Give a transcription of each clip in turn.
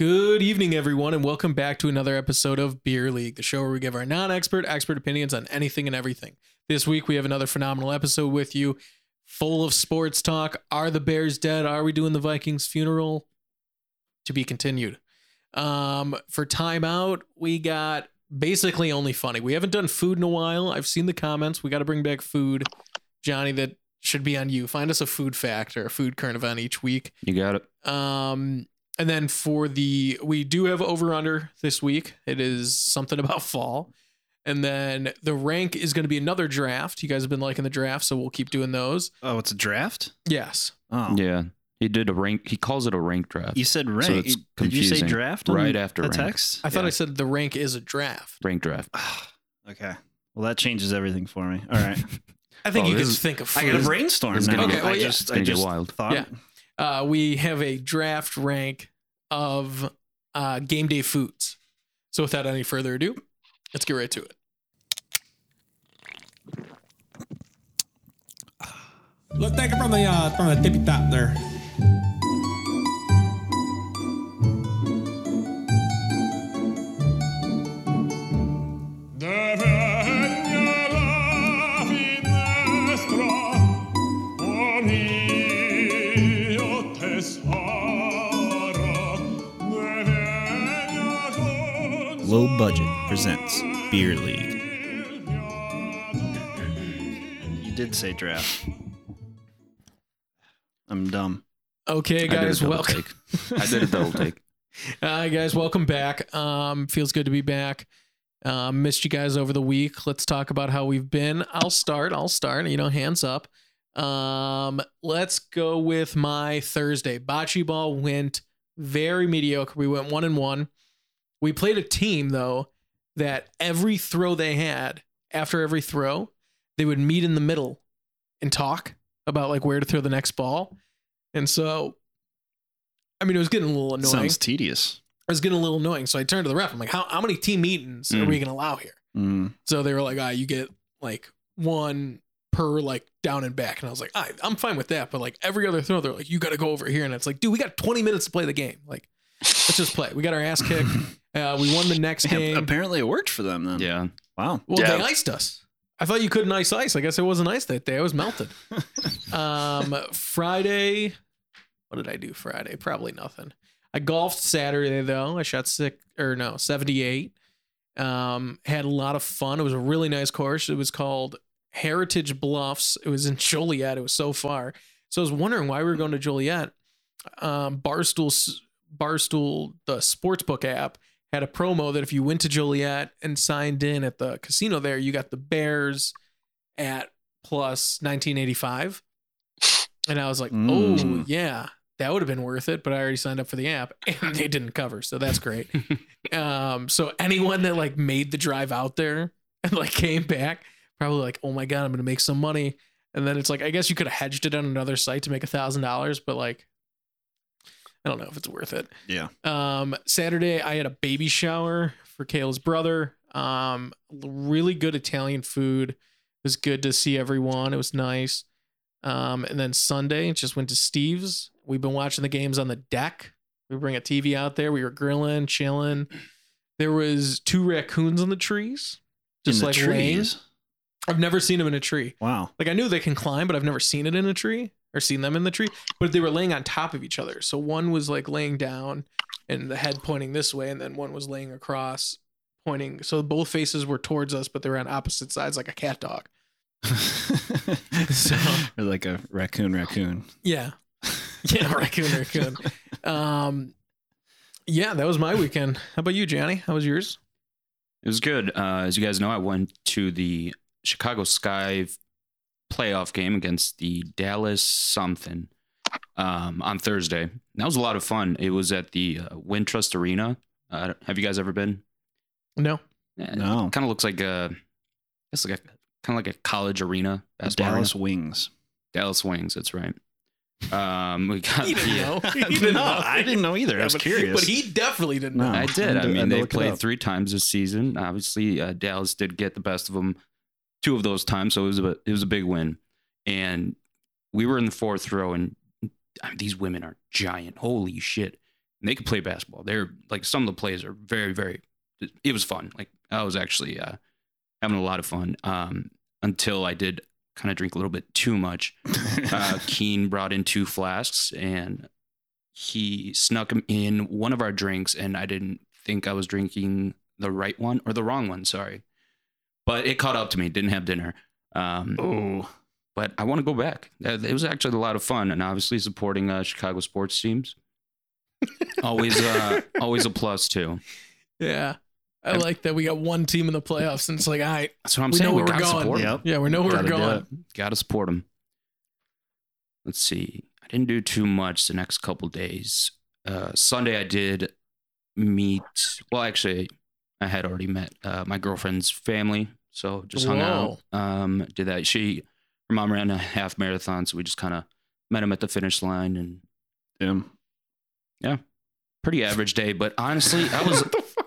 Good evening, everyone, and welcome back to another episode of Beer League, the show where we give our non expert, expert opinions on anything and everything. This week, we have another phenomenal episode with you, full of sports talk. Are the Bears dead? Are we doing the Vikings funeral? To be continued. Um, for timeout, we got basically only funny. We haven't done food in a while. I've seen the comments. We got to bring back food. Johnny, that should be on you. Find us a food fact or a food current event each week. You got it. Um, and then for the we do have over under this week. It is something about fall. And then the rank is going to be another draft. You guys have been liking the draft, so we'll keep doing those. Oh, it's a draft? Yes. Oh. Yeah. He did a rank. He calls it a rank draft. You said rank. So it's Did you say draft? Right after the rank. text? I thought Yeah. I said the rank is a draft. rank draft. okay. Well, that changes everything for me. All right. I think Oh, you can is- think of I food. got to brainstorm It's now. gonna get- I oh, yeah. just, It's I gonna get just wild. thought. Yeah. Uh, we have a draft rank of uh, game day foods. So without any further ado, let's get right to it. Let's take it from the uh, from the tippy top there. Low Budget presents Beer League. You did say draft. I'm dumb. Okay, I did a guys, double welcome. take. I did a double take. Hi guys, welcome back. Um, feels good to be back. Um, missed you guys over the week. Let's talk about how we've been. I'll start. I'll start. You know, hands up. Um, let's go with my Thursday. Bocce ball went very mediocre. We went one and one. We played a team though that every throw they had, after every throw, they would meet in the middle and talk about like where to throw the next ball. And so, I mean, it was getting a little annoying. Sounds tedious. I was getting a little annoying. So I turned to the ref. I'm like, how, how many team meetings are Mm. we going to allow here? Mm. So they were like, ah, you get like one per like down and back. And I was like, I, I'm fine with that. But like every other throw, they're like, you got to go over here. And it's like, dude, we got 20 minutes to play the game. Like, let's just play. We got our ass kicked. Uh, we won the next game. Apparently, it worked for them then. Yeah. Wow. Well, Yeah. they iced us. I thought you couldn't ice ice. I guess it wasn't ice that day. I was melted. um, Friday, what did I do Friday? Probably nothing. I golfed Saturday though. I shot six or no seventy eight. Um, had a lot of fun. It was a really nice course. It was called Heritage Bluffs. It was in Joliet. It was so far. So I was wondering why we were going to Joliet. Um, Barstool, Barstool, the sportsbook app had a promo that if you went to Joliet and signed in at the casino there, you got the Bears at plus 1985. And I was like, oh, Mm. yeah, that would have been worth it. But I already signed up for the app and they didn't cover. So that's great. um, so anyone that like made the drive out there and like came back, probably like, oh my God, I'm going to make some money. And then it's like, I guess you could have hedged it on another site to make a thousand dollars, but like, I don't know if it's worth it. Yeah. Um, Saturday, I had a baby shower for Kayla's brother. Um, really good Italian food. It was good to see everyone. It was nice. Um, and then Sunday, just went to Steve's. We've been watching the games on the deck. We bring a TV out there. We were grilling, chilling. There was two raccoons on the trees, just In the like laying. trees. I've never seen them in a tree. Wow. Like I knew they can climb, but I've never seen it in a tree or seen them in the tree. But they were laying on top of each other. So one was like laying down and the head pointing this way, and then one was laying across, pointing. So both faces were towards us, but they were on opposite sides, like a cat dog. So- or like a raccoon, raccoon. Yeah. Yeah, raccoon, raccoon. Um yeah, that was my weekend. How about you, Johnny? How was yours? It was good. Uh, as you guys know, I went to the Chicago Sky playoff game against the Dallas something um, on Thursday. That was a lot of fun. It was at the uh, Wintrust Arena. Uh, have you guys ever been? No. No. Kind of looks like a, it's like a kind of like a college arena. basketball Dallas arena. Wings. Dallas Wings. That's right. Um, we got He didn't the- know. He I didn't didn't know. know. I didn't know either. I was but, curious. But he definitely didn't know. I did. I I mean, to they played three times this season. Obviously, uh, Dallas did get the best of them two of those times, so it was a it was a big win. And we were in the fourth row, and I mean, these women are giant. Holy shit! And they could play basketball. They're like some of the plays are very, very. It was fun. Like I was actually uh, having a lot of fun um, until I did kind of drink a little bit too much. Uh, Keen brought in two flasks and he snuck them in one of our drinks, and I didn't think I was drinking the right one or the wrong one. Sorry, but it caught up to me. Didn't have dinner. Um, oh, but I want to go back. Uh, It was actually a lot of fun, and obviously supporting uh, Chicago sports teams. always, uh, always a plus too. Yeah. I like that we got one team in the playoffs, and it's like, all right, That's what I'm We saying. know We where we're gotta going. support 'em. yep. yeah, we know where we're do going. it. Gotta support them. Let's see. I didn't do too much the next couple days. Uh, Sunday, I did meet. Well, actually, I had already met uh, my girlfriend's family, so just hung out. Um, did that. She, her mom ran a half marathon, so we just kind of met him at the finish line, and Damn. Yeah, pretty average day. But honestly, I was. What the fuck?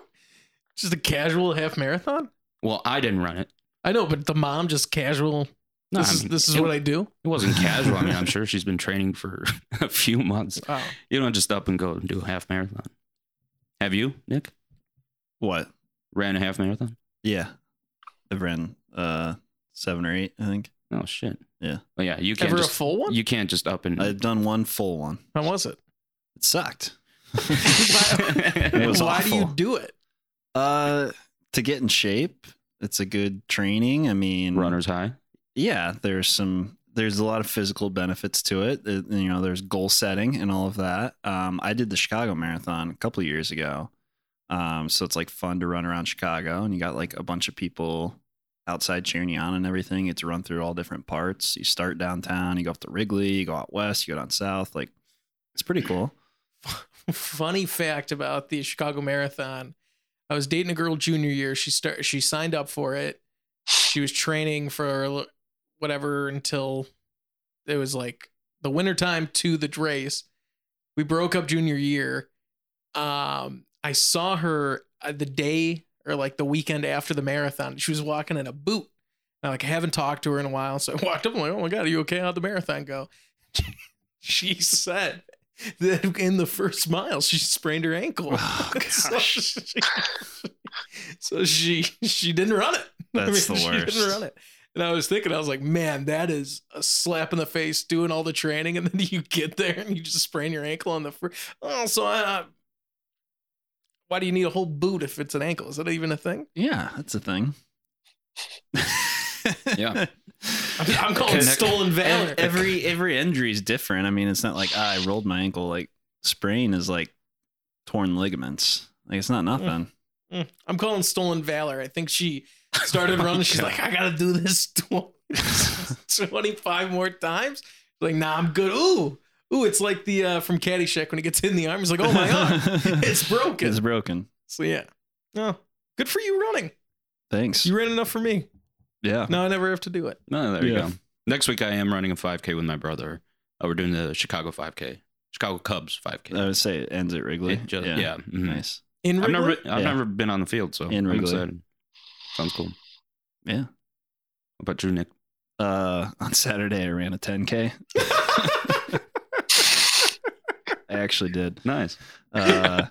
Just a casual half marathon? well, I didn't run it. I know, but the mom just casual. No, this I is this is it- what I do. It wasn't casual. I mean, I'm sure she's been training for a few months. Wow. You don't just up and go and do a half marathon. Have you, Nick? What? Ran a half marathon? Yeah. I've ran uh seven or eight, I think. Oh shit. Yeah. Well, yeah. You can't Ever a just full one? you can't just up and. I've done one full one. How was it? It sucked. it was Why do you do it? Uh to get in shape, it's a good training. I mean Runners high. yeah, there's some there's a lot of physical benefits to it. It- You know, there's goal setting and all of that. Um, I did the Chicago Marathon a couple of years ago, um, so it's like fun to run around Chicago, and you got like a bunch of people outside cheering you on and everything. To run through all different parts. You start downtown, you go up to Wrigley, you go out west, you go down south. Like, it's pretty cool. Funny fact about the Chicago Marathon. I was dating a girl junior year. She start she signed up for it. She was training for whatever until it was like the wintertime to the race. We broke up junior year. Um, I saw her uh, the day or like the weekend after the marathon. She was walking in a boot. And like I haven't talked to her in a while, so I walked up. And I'm like, "Oh my god, are you okay? How'd the marathon go?" she said that in the first mile she sprained her ankle. Oh, so, gosh. she, so she she didn't run it. That's the worst. She didn't run it. And I was thinking, I was like, man, that is a slap in the face doing all the training, and then you get there and you just sprain your ankle on the first. Oh, so I, I- why do you need a whole boot if it's an ankle? Is that even a thing? Yeah, that's a thing. Yeah. I'm, I'm calling Connect- stolen valor. Every every injury is different. I mean, it's not like ah, I rolled my ankle. Like sprain is like torn ligaments. Like it's not nothing. Mm, I'm calling stolen valor. I think she started running. She's like, I gotta do this tw- 25 more times. Like, nah, I'm good. Ooh, ooh, it's like the uh, from Caddyshack when he gets hit in the arm. He's like, oh my god, it's broken. It's broken. so yeah, oh, good for you running. Thanks. You ran enough for me. yeah. Now I never have to do it. No, there you go. Next week I am running a 5K with my brother. Uh, we're doing the Chicago 5K, Chicago Cubs 5K. I would say it ends at Wrigley. It just- yeah. mhm. Nice. In I've never, Wrigley? I've Yeah. never been on the field, so In I'm Wrigley. excited. Sounds cool. Yeah. What about you, Nick? Uh, on Saturday, I ran a 10K. I actually did. Nice. Uh,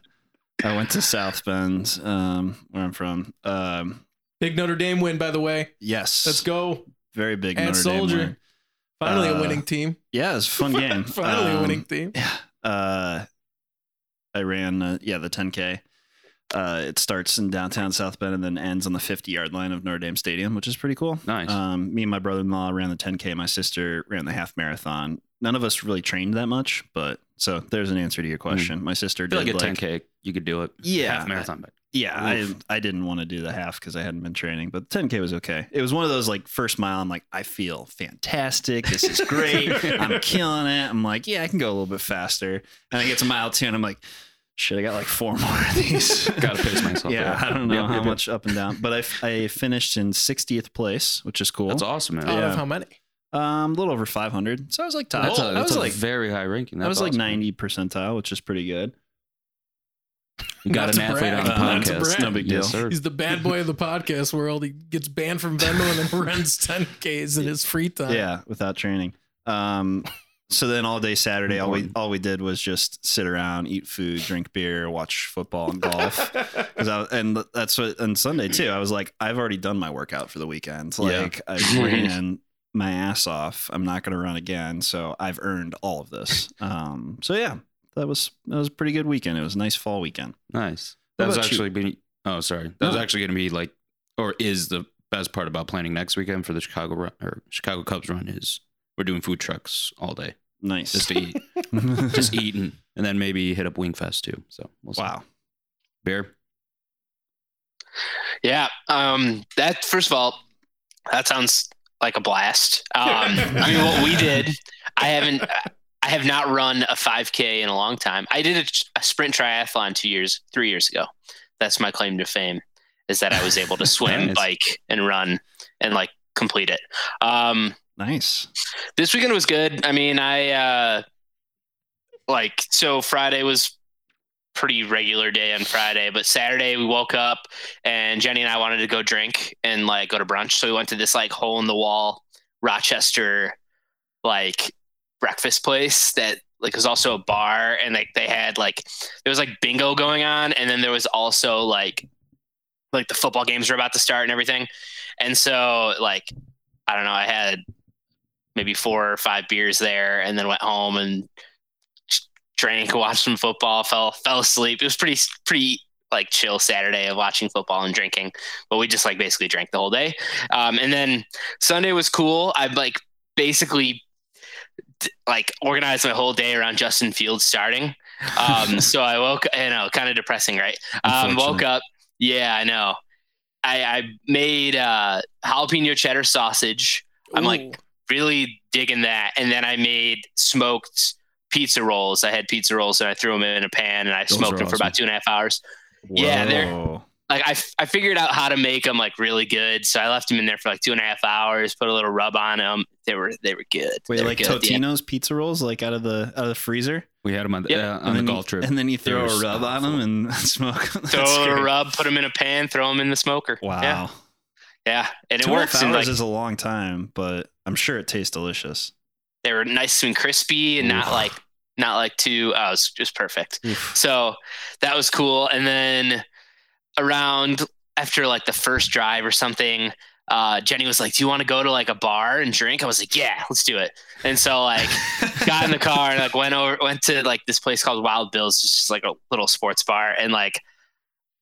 I went to South Bend, um, where I'm from. Um, Big Notre Dame win, by the way. yes. Let's go. Very big At Notre Soldier. Dame win. Finally, a Uh, winning team. Yeah, it was a fun game. Finally, a Um, winning team. Yeah. Uh, I ran, uh, yeah, the 10K. Uh, it starts in downtown South Bend and then ends on the 50 yard line of Notre Dame Stadium, which is pretty cool. Nice. Um, me and my brother in law ran the 10K. My sister ran the half marathon. None of us really trained that much, but so there's an answer to your hmm. question. My sister did like a like, 10K, you could do it. Yeah. Half marathon, but yeah, I, Oof. I didn't want to do the half because I hadn't been training, but 10K was okay. It was one of those like first mile. I'm like, I feel fantastic. This is great. I'm killing it. I'm like, yeah, I can go a little bit faster. And I get to mile two and I'm like, shit, I got like four more of these. Gotta pace myself. yeah, I don't know Yep, how yep, yep. much up and down, but I, f- I finished in 60th place, which is cool. That's awesome, man. Oh, Out yeah. of how many? Um, a little over 500. So I was like top. That's a, I that's was a like, very high ranking. I was That's like 90 percentile, which is pretty good. You got Not an to athlete brag. on the Uh, not to podcast. brag. No big Yes, deal. sir. He's the bad boy of the podcast world. He gets banned from Venmo and then runs 10Ks in his free time. Yeah, without training. Um, So then all day Saturday, all we all we did was just sit around, eat food, drink beer, watch football and golf. 'Cause I, and that's what and Sunday too. I was like, I've already done my workout for the weekend. Yeah. Like I ran my ass off. I'm not going to run again, so I've earned all of this. Um, so yeah, that was that was a pretty good weekend. It was a nice fall weekend. Nice. That was actually being. Oh, sorry. That was actually going to be like, or is the best part about planning next weekend for the Chicago run or Chicago Cubs run is we're doing food trucks all day Nice. just to eat, just eating, and then maybe hit up Wingfest too. So we'll see. wow. Bear. Yeah. Um, that first of all, that sounds like a blast. Um, I mean, what we did, I haven't, I have not run a 5K in a long time. I did a, a sprint triathlon two years, three years ago. That's my claim to fame, is that I was able to swim, Nice. bike, and run, and like complete it. Um, Nice. this weekend was good. I mean, I uh like so Friday was pretty regular day on Friday, but Saturday we woke up and Jenny and I wanted to go drink and like go to brunch. So we went to this like hole in the wall Rochester like breakfast place that like was also a bar and like they had like there was like bingo going on and then there was also like like the football games were about to start and everything. And so like I don't know, I had maybe four or five beers there and then went home and drank, watched some football, fell fell asleep. It was pretty pretty like chill Saturday of watching football and drinking, but we just like basically drank the whole day. Um, and then Sunday was cool. I like basically like organized my whole day around Justin Fields starting. Um, so I woke, you know, kind of depressing, right? Um, woke up. Yeah, I know. I, I made uh, jalapeno cheddar sausage. I'm like, really digging that. And then I made smoked pizza rolls. I had pizza rolls and I threw them in a pan and I Those smoked are them for about two and a half hours. Yeah, they're- Like I, I figured out how to make them like really good. So I left them in there for like two and a half hours. Put a little rub on them. They were they were good. Wait, They like good. Totino's pizza rolls, like out of the out of the freezer, We had them on the, Yep. uh, And on the then golf you, trip. and then you throw a were rub on them and smoke. 'em. Throw That's a little rub, put them in a pan, throw them in the smoker. Wow, Yeah, yeah. and it Two and works. half And hours like is a long time, but I'm sure it tastes delicious. They were nice and crispy and not like not like too. Oh, it was just perfect. Oof. So that was cool. And then around after like the first drive or something, uh, Jenny was like, "Do you want to go to like a bar and drink?" I was like, "Yeah, let's do it." And so like got in the car and like went over went to like this place called Wild Bill's, just like a little sports bar, and like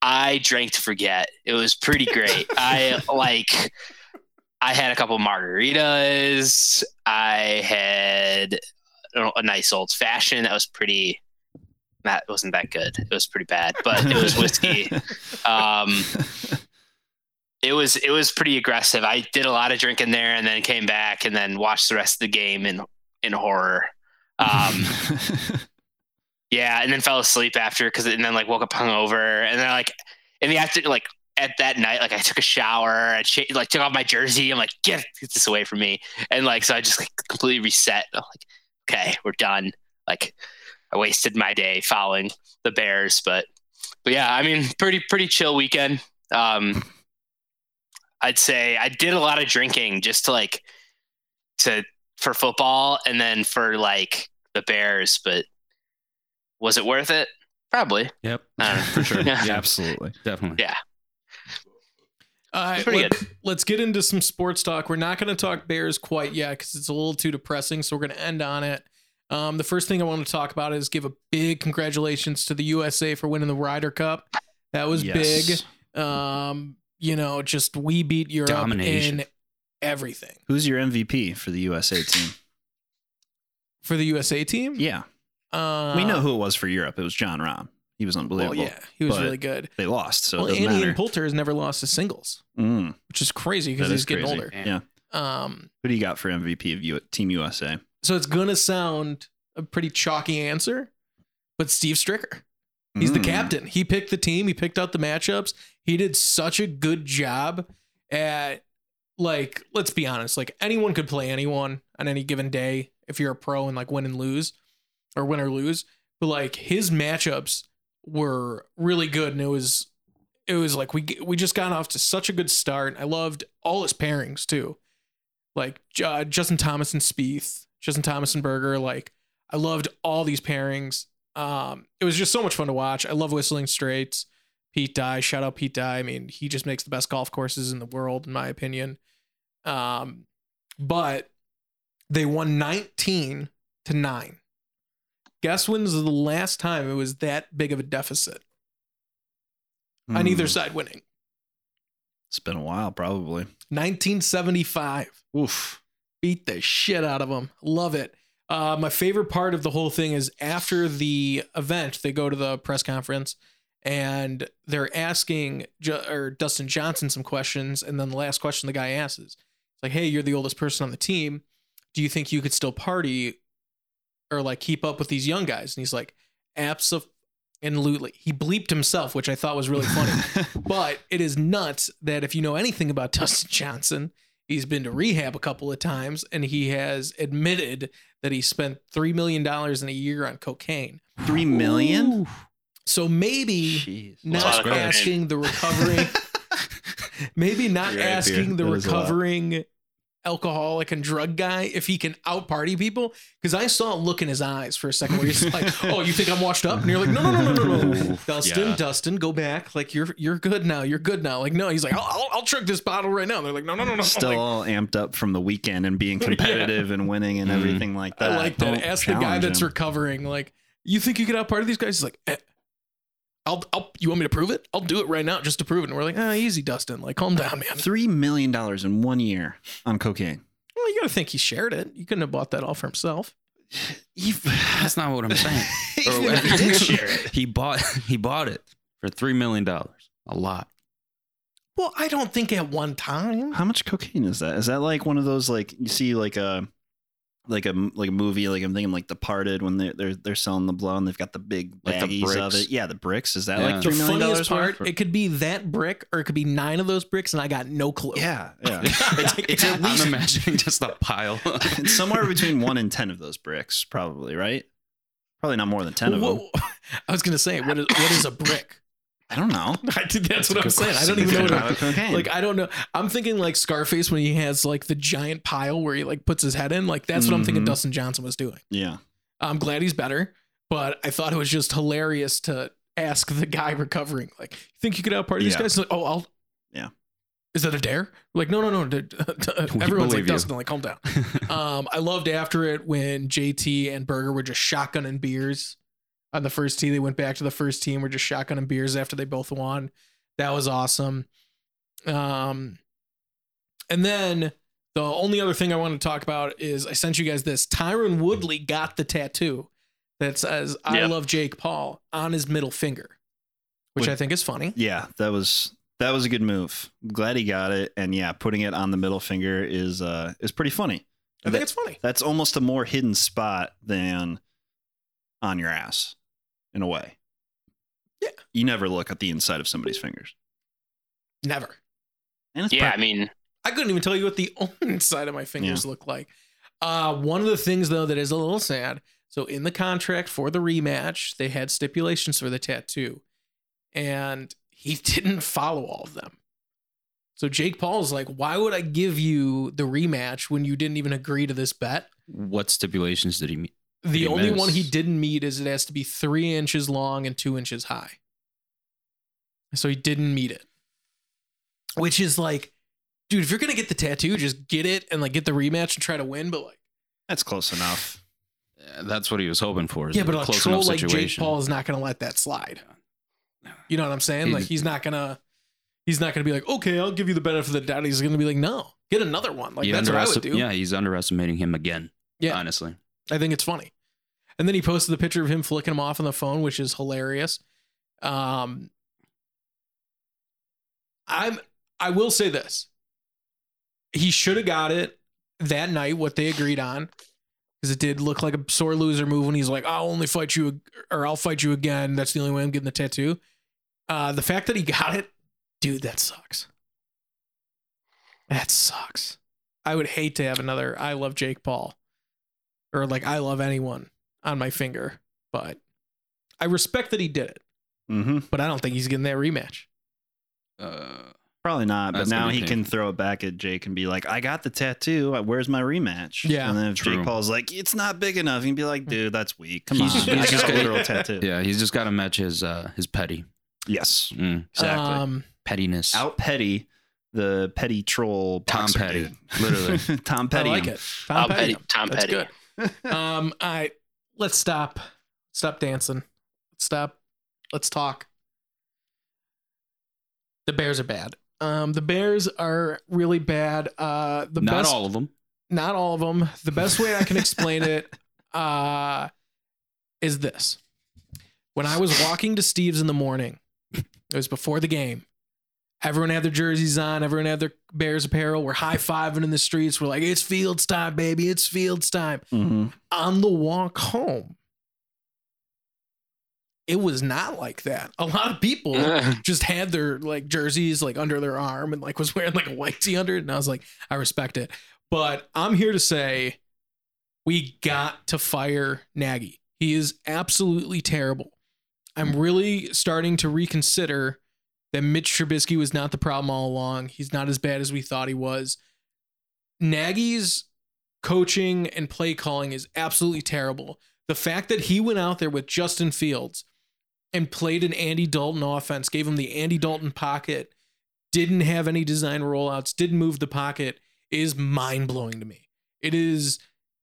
I drank to forget. It was pretty great. I like I had a couple margaritas. I had a a nice old fashioned that was pretty. That wasn't that good. It was pretty bad, but it was whiskey. Um, it was it was pretty aggressive. I did a lot of drinking there, and then came back, and then watched the rest of the game in in horror. Um, yeah, and then fell asleep after because and then like woke up hungover, and then like in the after like at that night like I took a shower, I like took off my jersey. I'm like get, get this away from me, and like so I just like completely reset. I'm like okay, we're done. Like I wasted my day following the Bears, but but yeah, I mean pretty pretty chill weekend. Um, I'd say I did a lot of drinking just to like to for football and then for like the Bears, but was it worth it? Probably. yep, I for sure. Yeah, Absolutely. definitely. Yeah. All right, let, let's get into some sports talk. We're not going to talk Bears quite yet because it's a little too depressing. So we're going to end on it. Um, the first thing I want to talk about is give a big congratulations to the USA for winning the Ryder Cup. That was Yes. big. Um, you know, just we beat Europe Domination. in everything Who's your MVP for the USA team? for the USA team. Yeah, uh, we know who it was for Europe. It was Jon Rahm. He was Well, unbelievable. yeah, he was but really good. They lost, so well, Andy matter. and Poulter has never lost to singles, Mm, which is crazy because he's is getting crazy. older. yeah. Um, Who do you got for MVP of U- Team USA? So it's gonna sound a pretty chalky answer, but Steve Stricker. He's the Mm. captain. He picked the team. He picked out the matchups. He did such a good job at like, let's be honest, like anyone could play anyone on any given day if you're a pro and like win and lose or win or lose. But like his matchups were really good and it was it was like we we just got off to such a good start. I loved all his pairings too. Like uh, Justin Thomas and Spieth, Justin Thomas and Berger. Like I loved all these pairings. Um, it was just so much fun to watch. I love Whistling Straits. Pete Dye, shout out Pete Dye. I mean, he just makes the best golf courses in the world, in my opinion. Um, but they won 19 to 9. Guess when's the last time it was that big of a deficit on either Hmm. side winning? It's been a while, probably. 1975. Oof. beat the shit out of them. Love it. Uh, my favorite part of the whole thing is after the event, they go to the press conference and they're asking Ju- or Dustin Johnson some questions, and then the last question the guy asks is like, "Hey, you're the oldest person on the team. Do you think you could still party or like keep up with these young guys?" And he's like, "Absolutely." He bleeped himself, which I thought was really funny. But it is nuts that if you know anything about Dustin Johnson, he's been to rehab a couple of times and he has admitted that he spent $3 million in a year on cocaine. Three million? So maybe Jeez. not asking the recovering, maybe not You're right, asking the That is a lot. recovering alcoholic and drug guy if he can out party people. Because I saw a look in his eyes for a second where he's like, "Oh, you think I'm washed up?" And you're like, "No, no, no, no, no, no, Dustin, Yeah. Dustin, go back. Like you're you're good now. You're good now." Like no, he's like, "I'll I'll, I'll chug this bottle right now." They're like, "No, no, no, no." Still like, all amped up from the weekend and being competitive and winning and Mhm. everything like that. I like that. Don't Ask the guy challenge that's him. recovering. Like, you think you could out party these guys? He's like, eh, I'll, I'll. You want me to prove it? I'll do it right now just to prove it. And we're like, ah, easy, Dustin. Like, calm down, man. three million dollars in one year on cocaine. Well, you got to think he shared it. You couldn't have bought that all for himself. That's not what I'm saying. Or- he did share it. he bought he bought it for three million dollars. A lot. Well, I don't think at one time. How much cocaine is that? Is that like one of those like you see like a like a like a movie like I'm thinking like Departed when they're they're they're selling the blow and they've got the big Like the baggies of bricks? it. Yeah, the bricks. Is that Yeah. like The funniest dollars part, worth? it could be that brick or it could be nine of those bricks, and I got no clue. Yeah, yeah. it's, it's at I'm imagining just a pile. it's somewhere between one and ten of those bricks, probably right. Probably not more than ten of them. I was gonna say, what is what is a brick? I don't know. I did, that's, what I'm good saying. I don't even know what Amount a of cocaine. Like I don't know. I'm thinking like Scarface when he has like the giant pile where he like puts his head in. Like that's what I'm thinking Mhm. Dustin Johnson was doing. yeah, I'm glad he's better, but I thought it was just hilarious to ask the guy recovering, like, you think you could out party these guys? He's like, oh, I'll. Yeah. Is that a dare? Like, no, no, no. d- d- We Everyone's like, you. Dustin, like, calm down. um, I loved after it when JT and Berger were just shotgunning beers on the first tee. They went back to the first team, were just shotgunning beers after they both won. That was awesome. Um, and then the only other thing I want to talk about is I sent you guys this. Tyron Woodley got the tattoo that says "I Yep. love Jake Paul" on his middle finger, which Would- I think is funny. yeah. That was that was a good move. I'm glad he got it, and yeah, putting it on the middle finger is uh is pretty funny. I think That- it's funny. That's almost a more hidden spot than on your ass, in a way. Yeah. You never look at the inside of somebody's fingers. Never. And it's Yeah, I mean, I couldn't even tell you what the inside of my fingers look like. Uh, one of the things though that is a little sad. So in the contract for the rematch, they had stipulations for the tattoo, and he didn't follow all of them. So Jake Paul's like, "Why would I give you the rematch when you didn't even agree to this bet?" what stipulations did he meet? The he only one he didn't meet is it has to be three inches long and two inches high. So he didn't meet it. Which is like, dude, if you're gonna get the tattoo, just get it and like get the rematch and try to win. But like, that's close enough. That's what he was hoping for. is yeah, but a close troll like Jake. Paul is not gonna let that slide. You know what I'm saying? He- like he's not gonna he's not gonna be like, okay, I'll give you the benefit of the doubt. He's gonna be like, no, get another one. Like that's what I would do. Yeah, he's underestimating him again. Yeah. honestly. I think it's funny. And then he posted the picture of him flicking him off on the phone, which is hilarious. Um, I'm I will say this. He should have got it that night, what they agreed on. Because it did look like a sore loser move when he's like, I'll only fight you or I'll fight you again. That's the only way I'm getting the tattoo. Uh, the fact that he got it, dude, that sucks. That sucks. I would hate to have another I love Jake Paul or like I love anyone on my finger, but I respect that he did it, Mm-hmm. but I don't think he's getting that rematch. Uh, Probably not, but That's gonna now be he can painful. throw it back at Jake and be like, "I got the tattoo. Where's my rematch?" Yeah. and then if True. Jake Paul's like, "It's not big enough," he'd be like, "Dude, that's weak. Come He's- on, he's I just got a gonna- literal tattoo." Yeah, he's just got to match his uh his petty Yes, mm, exactly. Um, pettiness. Out petty the petty troll. Tom boxer Petty, dude. literally. Tom Petty. I like it. Tom, Tom Petty. Petty. Tom That's Petty. good. Um, all right, let's stop. Stop dancing. Stop. Let's talk. The Bears are bad. Um, the Bears are really bad. Uh, the Not best, all of them. not all of them. The best way I can explain it uh, is this: when I was walking to Steve's in the morning, it was before the game. Everyone had their jerseys on. Everyone had their Bears apparel. We're high fiving in the streets. We're like, "It's Fields time, baby! It's Fields time." Mhm. On the walk home, it was not like that. A lot of people just had their like jerseys like under their arm and like was wearing like a white tee under it. And I was like, I respect it. But I'm here to say we got to fire Nagy. He is absolutely terrible. I'm really starting to reconsider that Mitch Trubisky was not the problem all along. He's not as bad as we thought he was. Nagy's coaching and play calling is absolutely terrible. The fact that he went out there with Justin Fields and played an Andy Dalton offense, gave him the Andy Dalton pocket, didn't have any design rollouts, didn't move the pocket is mind blowing to me. It is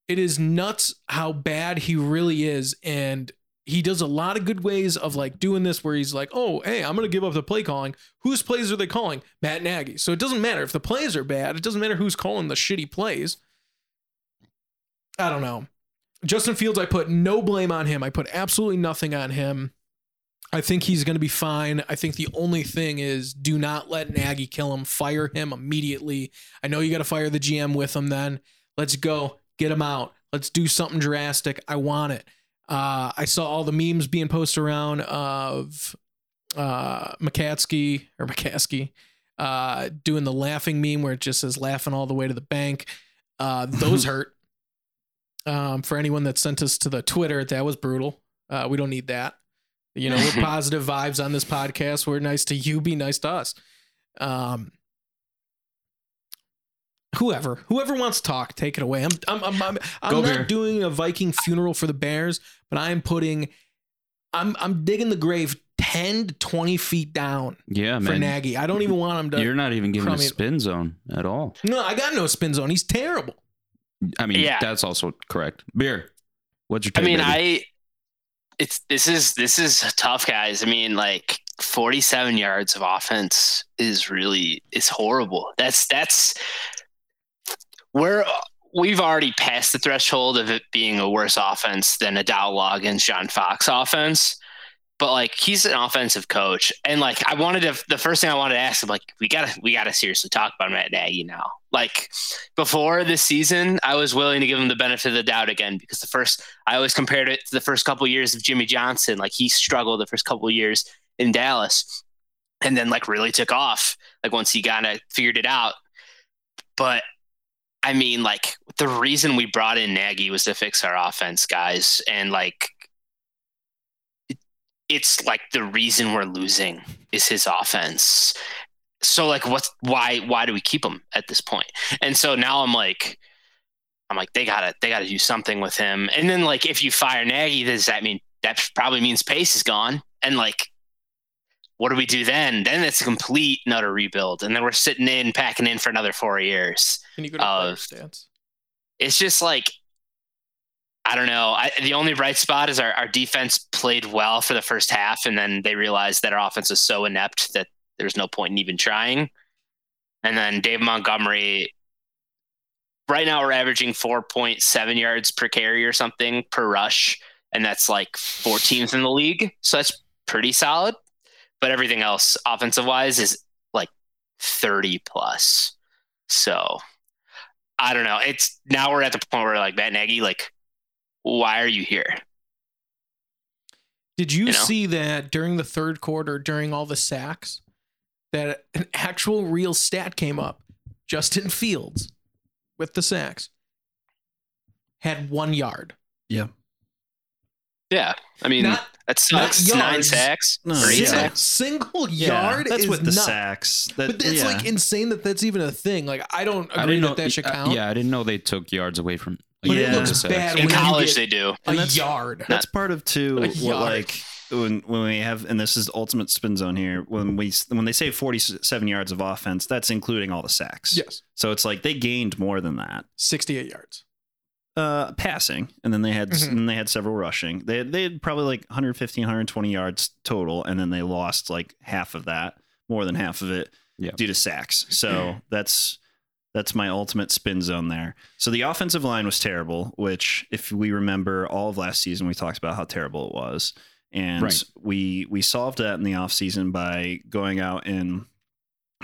it is nuts how bad he really is and he does a lot of good ways of like doing this where he's like, "Oh, hey, I'm going to give up the play calling. Whose plays are they calling? Matt Nagy." So it doesn't matter if the plays are bad. It doesn't matter who's calling the shitty plays. I don't know. Justin Fields, I put no blame on him. I put absolutely nothing on him. I think he's going to be fine. I think the only thing is do not let Nagy kill him. Fire him immediately. I know you got to fire the GM with him then. Let's go. Get him out. Let's do something drastic. I want it. Uh, I saw all the memes being posted around of uh, McCaskey or McCaskey uh, doing the laughing meme where it just says laughing all the way to the bank. Uh, those hurt. Um, for anyone that sent us to the Twitter, that was brutal. Uh, we don't need that. You know, we're positive vibes on this podcast. We're nice to you, be nice to us. Um, whoever, whoever wants to talk, take it away. I'm, I'm, I'm, I'm, I'm not Bear. doing a Viking funeral for the Bears, but I am putting, I'm, I'm digging the grave ten to twenty feet down Yeah, for man. Nagy. I don't even want him to. You're not even giving him a crummy- spin zone at all. no, I got no spin zone. He's terrible. I mean, Yeah. that's also correct. Beer. What's your I take? mean, baby? I it's this is this is tough, guys. I mean, like 47 yards of offense is really is horrible. That's that's we're we've already passed the threshold of it being a worse offense than a Dowell Loggains, John Fox offense. But like he's an offensive coach, and like I wanted to. The first thing I wanted to ask him, like we gotta we gotta seriously talk about Matt Nagy now. Like before this season, I was willing to give him the benefit of the doubt again because the first I always compared it to the first couple years of Jimmy Johnson. Like he struggled the first couple years in Dallas, and then like really took off. Like once he kind of figured it out. But I mean, like the reason we brought in Nagy was to fix our offense, guys, and like it- it's like the reason we're losing is his offense. So like, what's why why do we keep him at this point? And so now I'm like, I'm like, they gotta they gotta do something with him. And then like, if you fire Nagy, does that mean that probably means Pace is gone? And like, what do we do then? Then it's a complete and utter rebuild. And then we're sitting in packing in for another four years Can you go to Uh, stance? it's just like I don't know. I, the only bright spot is our, our defense played well for the first half, and then they realized that our offense was so inept that there's no point in even trying. And then Dave Montgomery, right now we're averaging 4.7 yards per carry or something per rush, and that's like 14th in the league. So that's pretty solid. But everything else, offensive wise, is like 30 plus. So I don't know. It's now we're at the point where like Matt Nagy, like, why are you here? Did you, you know? see that during the third quarter, during all the sacks, that an actual real stat came up? Justin Fields with the sacks had one yard. Yeah. Yeah, I mean Not- that sucks. not Nine sacks, No, or yeah. sacks. Single Yeah, yard that's is with the nuts. sacks. That, But that's yeah. like insane that that's even a thing. Like I don't I agree didn't know that that should uh, yeah, I didn't know they took yards away from. But it looks bad In when college, they do. a that's- yard. That's part of too. What like when when we have, and this is ultimate spin zone here. When we when they say forty-seven yards of offense, that's including all the sacks. yes, So it's like they gained more than that. sixty-eight yards. Uh, passing, and then they had Mhm. and they had several rushing. They had, they had probably like 115, 120 yards total, and then they lost like half of that, more than half of it, Yeah. due to sacks. So that's that's my ultimate spin zone there. So the offensive line was terrible, which if we remember all of last season, we talked about how terrible it was. And Right. we we solved that in the offseason by going out and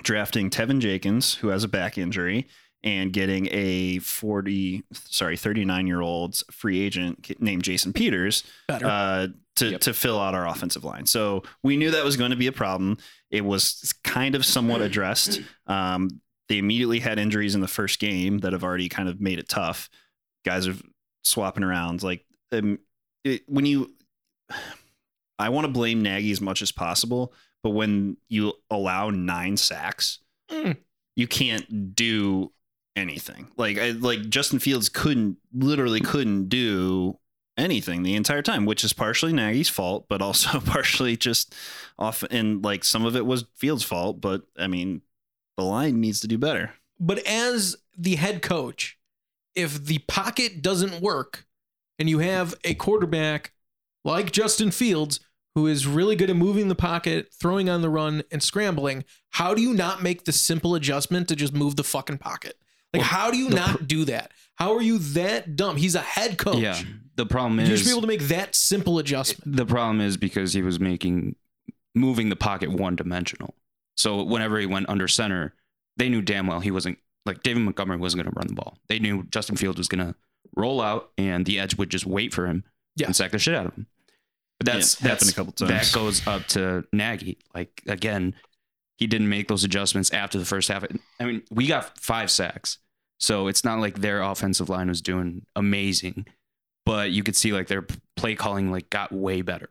drafting Teven Jenkins, who has a back injury, and getting a 40, sorry, 39 year old free agent named Jason Peters uh, to, Yep. to fill out our offensive line. So we knew that was going to be a problem. It was kind of somewhat addressed. Um, they immediately had injuries in the first game that have already kind of made it tough. Guys are swapping around. Like um, it, when you, I want to blame Nagy as much as possible, but when you allow nine sacks, Mm. you can't do anything. Like I, like Justin Fields couldn't literally couldn't do anything the entire time, which is partially Nagy's fault, but also partially just off and like some of it was Fields' fault. But I mean, the line needs to do better. But as the head coach, if the pocket doesn't work and you have a quarterback like Justin Fields who is really good at moving the pocket, throwing on the run, and scrambling, how do you not make the simple adjustment to just move the fucking pocket? Like, Well, how do you the not do that? How are you that dumb? He's a head coach. Yeah, the problem is You should be able to make that simple adjustment. the problem is because he was making moving the pocket one dimensional. So whenever he went under center, they knew damn well he wasn't like David Montgomery wasn't going to run the ball. They knew Justin Fields was going to roll out and the edge would just wait for him Yeah. and sack the shit out of him. But that's Yeah, happened that's a couple times. that goes up to Nagy. Like again, he didn't make those adjustments after the first half. I mean, we got five sacks. So it's not like their offensive line was doing amazing, but you could see like their play calling like got way better.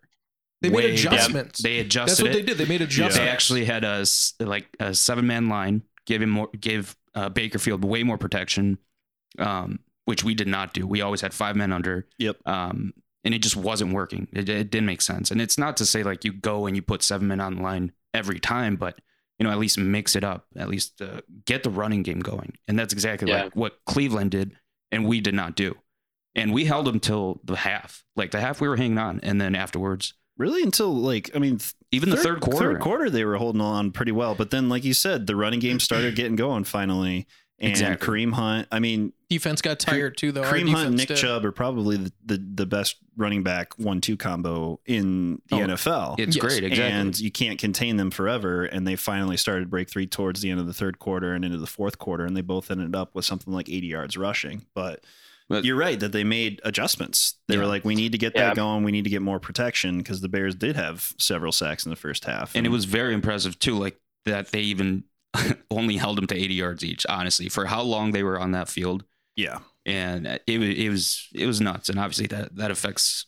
They Way- made adjustments. They adjusted. That's what it. they did. They made adjustments. They actually had a like a seven man line, give him more, give uh, Bakerfield way more protection, um, which we did not do. We always had five men under. Yep. Um, and it just wasn't working. It, it didn't make sense. And it's not to say like you go and you put seven men on the line every time, but you know at least mix it up. At least uh, get the running game going. And that's exactly Yeah. like what Cleveland did, and we did not do. And we held them till the half. Like the half, we were hanging on, and then afterwards, Really, until like I mean, th- even the third quarter, Third quarter, they were holding on pretty well, but then, like you said, the running game started getting going finally. And Exactly. Kareem Hunt, I mean, defense got tired too, though. Kareem Hunt and Nick did. Chubb are probably the, the, the best running back one two combo in the Oh, NFL. it's Yes. great. Exactly. And you can't contain them forever. And they finally started break three towards the end of the third quarter and into the fourth quarter. And they both ended up with something like 80 yards rushing. But, But- you're right that they made adjustments. They were like, we need to get Yeah. that going. We need to get more protection because the Bears did have several sacks in the first half. and it was very impressive too like that they even only held them to 80 yards each honestly for how long they were on that field yeah. and it, wa- it was it was nuts and obviously that that affects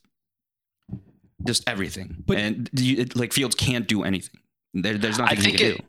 just everything But- and you, it, like fields can't do anything there, there's nothing he think can it- do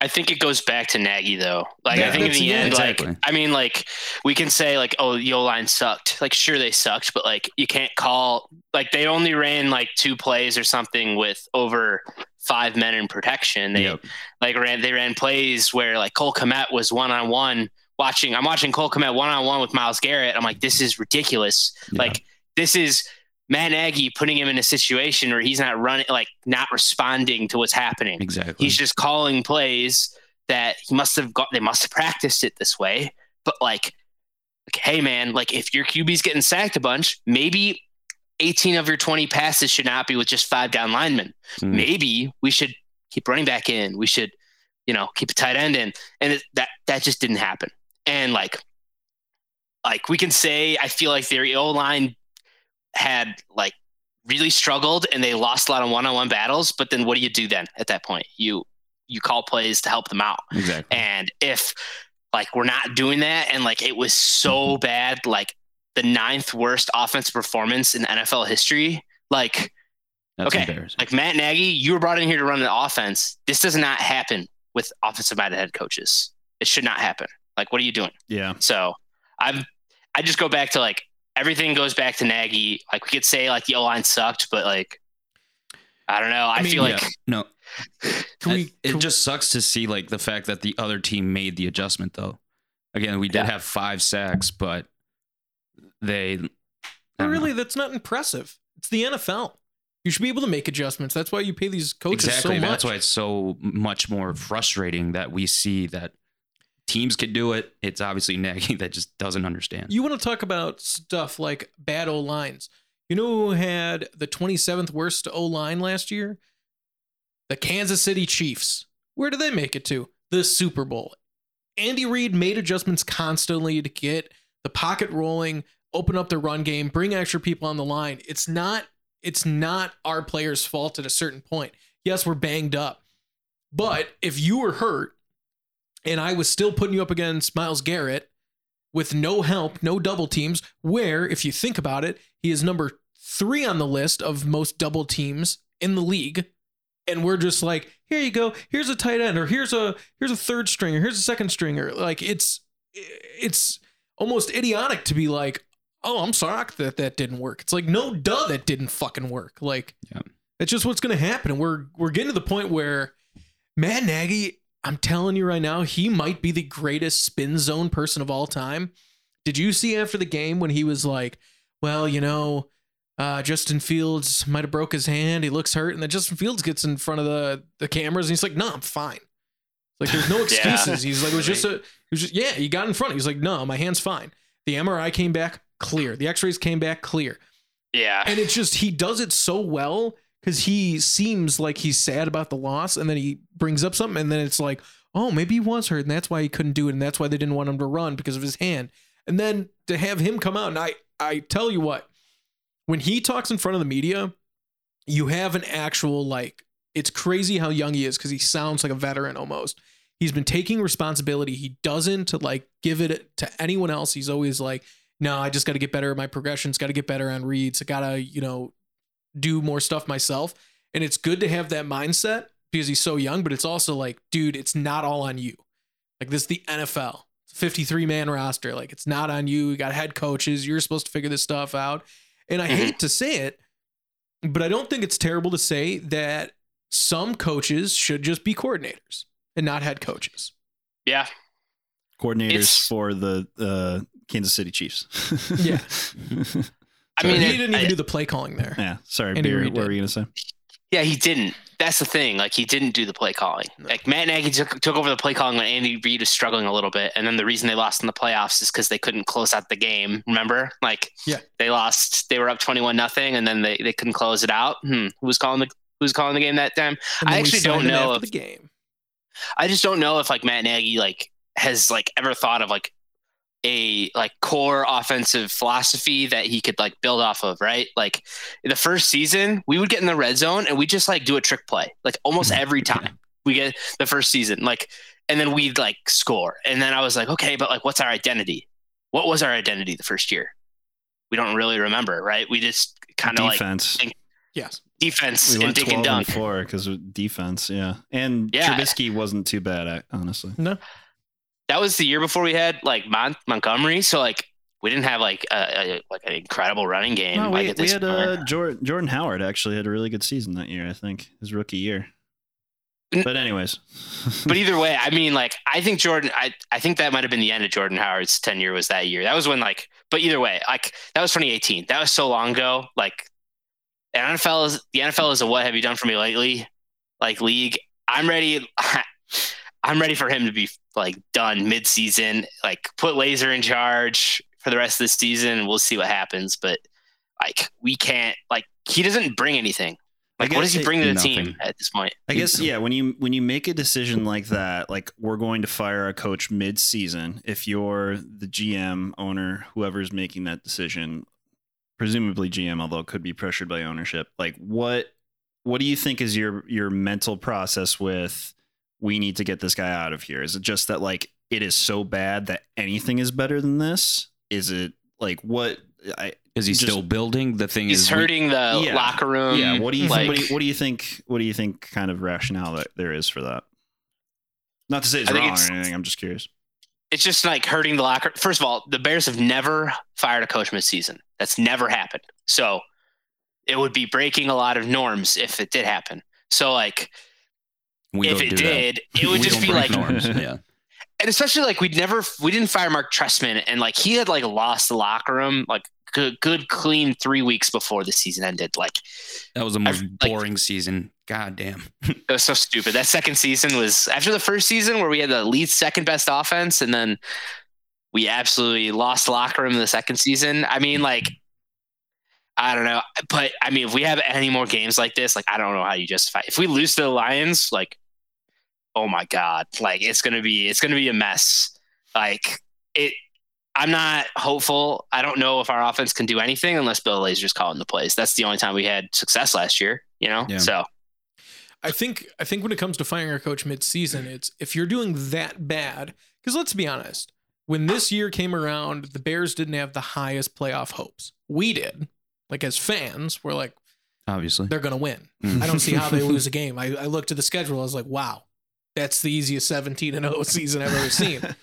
I think it goes back to Nagy though. Like Yeah, I think in the yeah, end, exactly. like I mean, like we can say like, oh, the O line sucked. Like sure they sucked, but like you can't call like they only ran like two plays or something with over five men in protection. They Yep. like ran they ran plays where like Cole Kmet was one on one watching. I'm watching Cole Kmet one on one with Myles Garrett. I'm like, this is ridiculous. Yeah. Like this is Matt Nagy putting him in a situation where he's not running like not responding to what's happening exactly he's just calling plays that he must have got they must have practiced it this way but like like hey man like if your qb's getting sacked a bunch maybe 18 of your 20 passes should not be with just five down linemen. Mm. maybe we should keep running back in. We should you know keep a tight end in. And it, that that just didn't happen. And like like we can say i feel like their o line had like really struggled and they lost a lot of one-on-one battles. But then what do you do then at that point? You you call plays to help them out. Exactly. And if like we're not doing that and like it was so bad like the ninth worst offensive performance in nfl history Like, That's Okay, like Matt Nagy, you were brought in here to run an offense. This does not happen with offensive minded head coaches. It should not happen. Like, what are you doing? Yeah. So I'm. I just go back to like everything goes back to Nagy. Like we could say like the O line sucked, but like I don't know. I, mean, feel like no, Can we? it, it can- just sucks to see like the fact that the other team made the adjustment though. Again, we did Yeah. have five sacks, but they I know. really, that's not impressive. It's the NFL. You should be able to make adjustments. That's why you pay these coaches exactly. so much. That's why it's so much more frustrating that we see that teams can do it. It's obviously Nagy that just doesn't understand. You want to talk about stuff like bad O lines. You know who had the 27th worst O line last year? The Kansas City Chiefs. Where did they make it to? The Super Bowl. Andy Reid made adjustments constantly to get the pocket rolling, open up the run game, bring extra people on the line. It's not it's not our players' fault at a certain point. Yes, we're banged up. But if you were hurt and I was still putting you up against Myles Garrett, with no help, no double teams, where, if you think about it, he is number three on the list of most double teams in the league. And we're just like, here you go, here's a tight end, or here's a here's a third stringer, here's a second stringer. Like it's it's almost idiotic to be like, oh, I'm sorry that that didn't work. It's like, no, duh, that didn't fucking work. Like, Yeah. that's just what's gonna happen. And we're we're getting to the point where Matt Nagy, I'm telling you right now, he might be the greatest spin zone person of all time. Did you see after the game when he was like, well, you know, uh, Justin Fields might have broke his hand. He looks hurt. And then Justin Fields gets in front of the, the cameras and he's like, no, I'm fine. Like, there's no excuses. He's like, it was just a, he was just, yeah, he got in front. He's like, no, my hand's fine. The MRI came back clear. The x rays came back clear. yeah. And it's just, he does it so well because he seems like he's sad about the loss. And then he brings up something. And then it's like, oh, maybe he was hurt. And that's why he couldn't do it. And that's why they didn't want him to run because of his hand. And then to have him come out, and I, I tell you what, when he talks in front of the media, you have an actual like it's crazy how young he is because he sounds like a veteran almost. He's been taking responsibility. He doesn't like give it to anyone else. He's always like, no, I just got to get better at my progressions, got to get better on reads. I got to, you know, do more stuff myself. And it's good to have that mindset because he's so young, but it's also like, dude, it's not all on you. Like this is the NFL. It's a 53 man roster. Like it's not on you. You got head coaches. You're supposed to figure this stuff out. And I Mhm. hate to say it, but I don't think it's terrible to say that some coaches should just be coordinators and not head coaches. yeah. Coordinators It's- for the uh, Kansas City Chiefs. Yeah. I mean, he didn't even I- do the play calling there. yeah. Sorry, Andy Beer. Reid What did. were you gonna say? Yeah, he didn't. That's the thing. Like he didn't do the play calling. No. Like Matt Nagy took, took over the play calling when Andy Reid was struggling a little bit, and then the reason they lost in the playoffs is because they couldn't close out the game. Remember? Like Yeah. they lost. They were up twenty one nothing, and then they, they couldn't close it out. Hmm. Who was calling the Who was calling the game that time? I actually don't know after if- the game. I just don't know if like Matt Nagy like has like ever thought of like a like core offensive philosophy that he could like build off of, right? Like the first season, we would get in the red zone and we just like do a trick play, like almost mm-hmm. every time we get the first season, like, and then we'd like score. And then I was like, okay, but like, what's our identity? What was our identity the first year? We don't really remember, right? We just kind of like defense. Yes. defense we and went dig 12 and and dunk. four because of defense. Yeah, and Yeah. Trubisky wasn't too bad, honestly. No. That was the year before we had like Mon- Montgomery. So like we didn't have like a, a like an incredible running game. No, like we, at we had uh, Jordan, Jordan Howard actually had a really good season that year. I think his rookie year. But anyways, but either way, I mean, like I think Jordan, I I think that might have been the end of Jordan Howard's tenure was that year. That was when like, but either way, like that was 2018. That was so long ago. Like, the NFL is the NFL is a what have you done for me lately? Like league. I'm ready. I'm ready for him to be like done mid-season. Like put Lazor in charge for the rest of the season. We'll see what happens. But like we can't. Like he doesn't bring anything. Like what does he bring to the nothing. team at this point? I guess yeah. When you when you make a decision like that, like we're going to fire a coach mid season. If you're the GM, owner, whoever's making that decision, presumably GM, although it could be pressured by ownership. Like what what do you think is your your mental process with we need to get this guy out of here? Is it just that like it is so bad that anything is better than this? Is it like what I Is he Just- still building? The thing He's is, we- hurting the Yeah. locker room. yeah. What do you like, think, what, do you, what do you think? What do you think? Kind of rationale that there is for that? Not to say it's I wrong it's- or anything. I'm just curious. it's just like hurting the locker. First of all, the Bears have never fired a coach mid-season. That's never happened. So it would be breaking a lot of norms if it did happen. So like we if it do that. did, it would just be like yeah. and especially like we'd never we didn't fire Mark Trestman and like he had like lost the locker room like good good clean three weeks before the season ended. Like That was the most like- boring season. God damn. it was so stupid. That second season was after the first season where we had the lead second best offense and then we absolutely lost the locker room in the second season. I mean like I don't know, but I mean if we have any more games like this, like I don't know how you justify. If we lose to the Lions, like oh my god, like it's going to be it's going to be a mess. Like it I'm not hopeful. I don't know if our offense can do anything unless Bill Lazor's calling the plays. That's the only time we had success last year, you know? Yeah. So I think I think when it comes to firing a coach mid-season, it's if you're doing that bad. Because let's be honest, when this year came around, the Bears didn't have the highest playoff hopes. We did. Like as fans, we're like, Obviously. they're gonna win. Mm. I don't see how they lose a game. I, I looked at the schedule. I was like, wow, that's the easiest 17 and 0 season I've ever seen.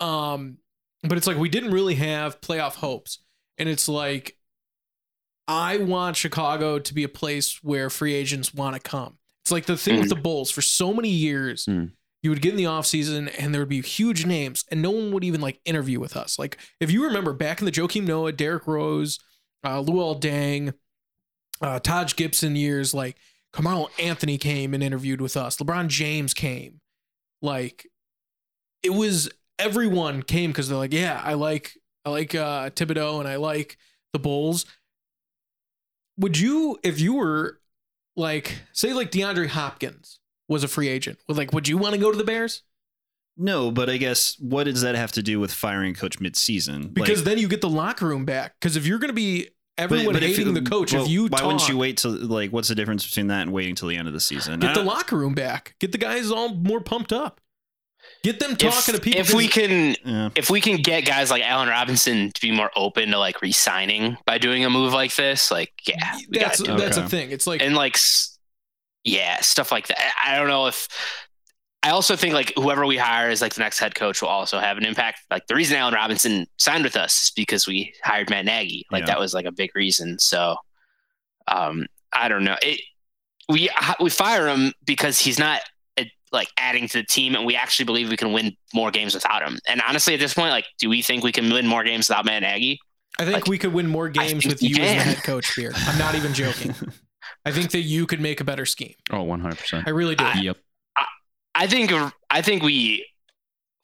Um, but it's like we didn't really have playoff hopes, and it's like I want Chicago to be a place where free agents want to come. It's like the thing with the Bulls for so many years. Mm. You would get in the offseason and there would be huge names, and no one would even like interview with us. Like, if you remember back in the Joakim Noah, Derrick Rose, uh, Luol Deng, uh, Taj Gibson years, like Carmelo Anthony came and interviewed with us. LeBron James came. Like, it was everyone came because they're like, yeah, I like I like uh, Thibodeau and I like the Bulls. Would you, if you were like, say, like DeAndre Hopkins was a free agent, would like, would you want to go to the Bears? No, but I guess what does that have to do with firing coach mid-season? Because Like, then you get the locker room back. Because if you're going to be everyone but if hating you- the coach, well, if you why talk, wouldn't you wait till like what's the difference between that and waiting till the end of the season? Get the locker room back, get the guys all more pumped up, get them if, talking to people. if we can yeah. if we can get guys like Allen Robinson to be more open to like re-signing by doing a move like this, like yeah, we that's got to do that's Okay. a thing. It's like and like yeah, stuff like that. I I don't know if I also think like whoever we hire as like the next head coach will also have an impact. Like the reason Allen Robinson signed with us is because we hired Matt Nagy. Like Yeah. that was like a big reason. So um I don't know. It we we fire him because he's not uh, like adding to the team and we actually believe we can win more games without him. And honestly at this point like do we think we can win more games without Matt Nagy? I think like, we could win more games with we you as the head coach, Beer. I'm not even joking. I think that you could make a better scheme. Oh, 100%. I really do. I- yep. I think I think we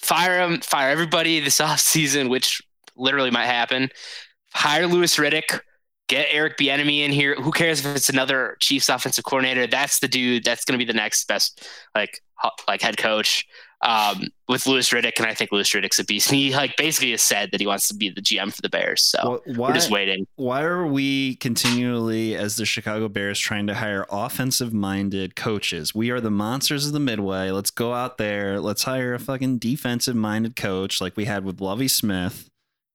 fire him, fire everybody this offseason, which literally might happen. Hire Louis Riddick, get Eric Bieniemy in here. Who cares if it's another Chiefs offensive coordinator? That's the dude. That's going to be the next best like like head coach um, with Louis Riddick, and I think Louis Riddick's a beast. And he like basically has said that he wants to be the GM for the Bears. So Wh- why, we're just waiting. why are we continually, as the Chicago Bears, trying to hire offensive minded coaches? We are the monsters of the Midway. Let's go out there. Let's hire a fucking defensive minded coach like we had with Lovie Smith,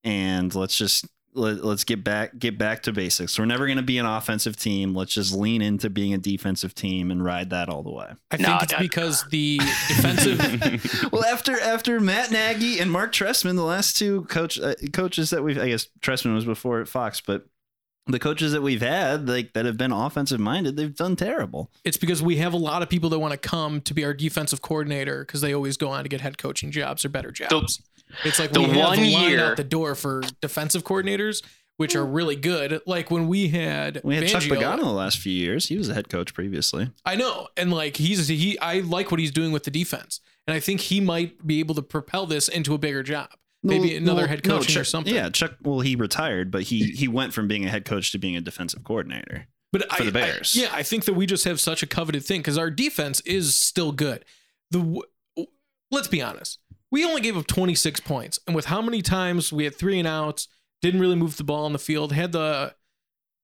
and let's just let, let's get back get back to basics. We're never going to be an offensive team. Let's just lean into being a defensive team and ride that all the way. I think No, it's no, because the defensive well, after after Matt Nagy and Mark Trestman, the last two coach uh, coaches that we've, I guess Trestman was before at Fox, but the coaches that we've had, like that have been offensive minded, they've done terrible. it's because we have a lot of people that want to come to be our defensive coordinator because they always go on to get head coaching jobs or better jobs. It's like the we have one a year- out the door for defensive coordinators, which are hmm. really good. Like when we had We had Chuck Fangio- Pagano the last few years. He was a head coach previously. I know, and like he's he, I like what he's doing with the defense, and I think he might be able to propel this into a bigger job. Maybe Well, another well, head no, coaching or something. Yeah, Chuck. Well, he retired, but he he went from being a head coach to being a defensive coordinator. but for I, the Bears. I- yeah, I think that we just have such a coveted thing because our defense is still good. The let's be honest, we only gave up 26 points, and with how many times we had three and outs, didn't really move the ball on the field, had the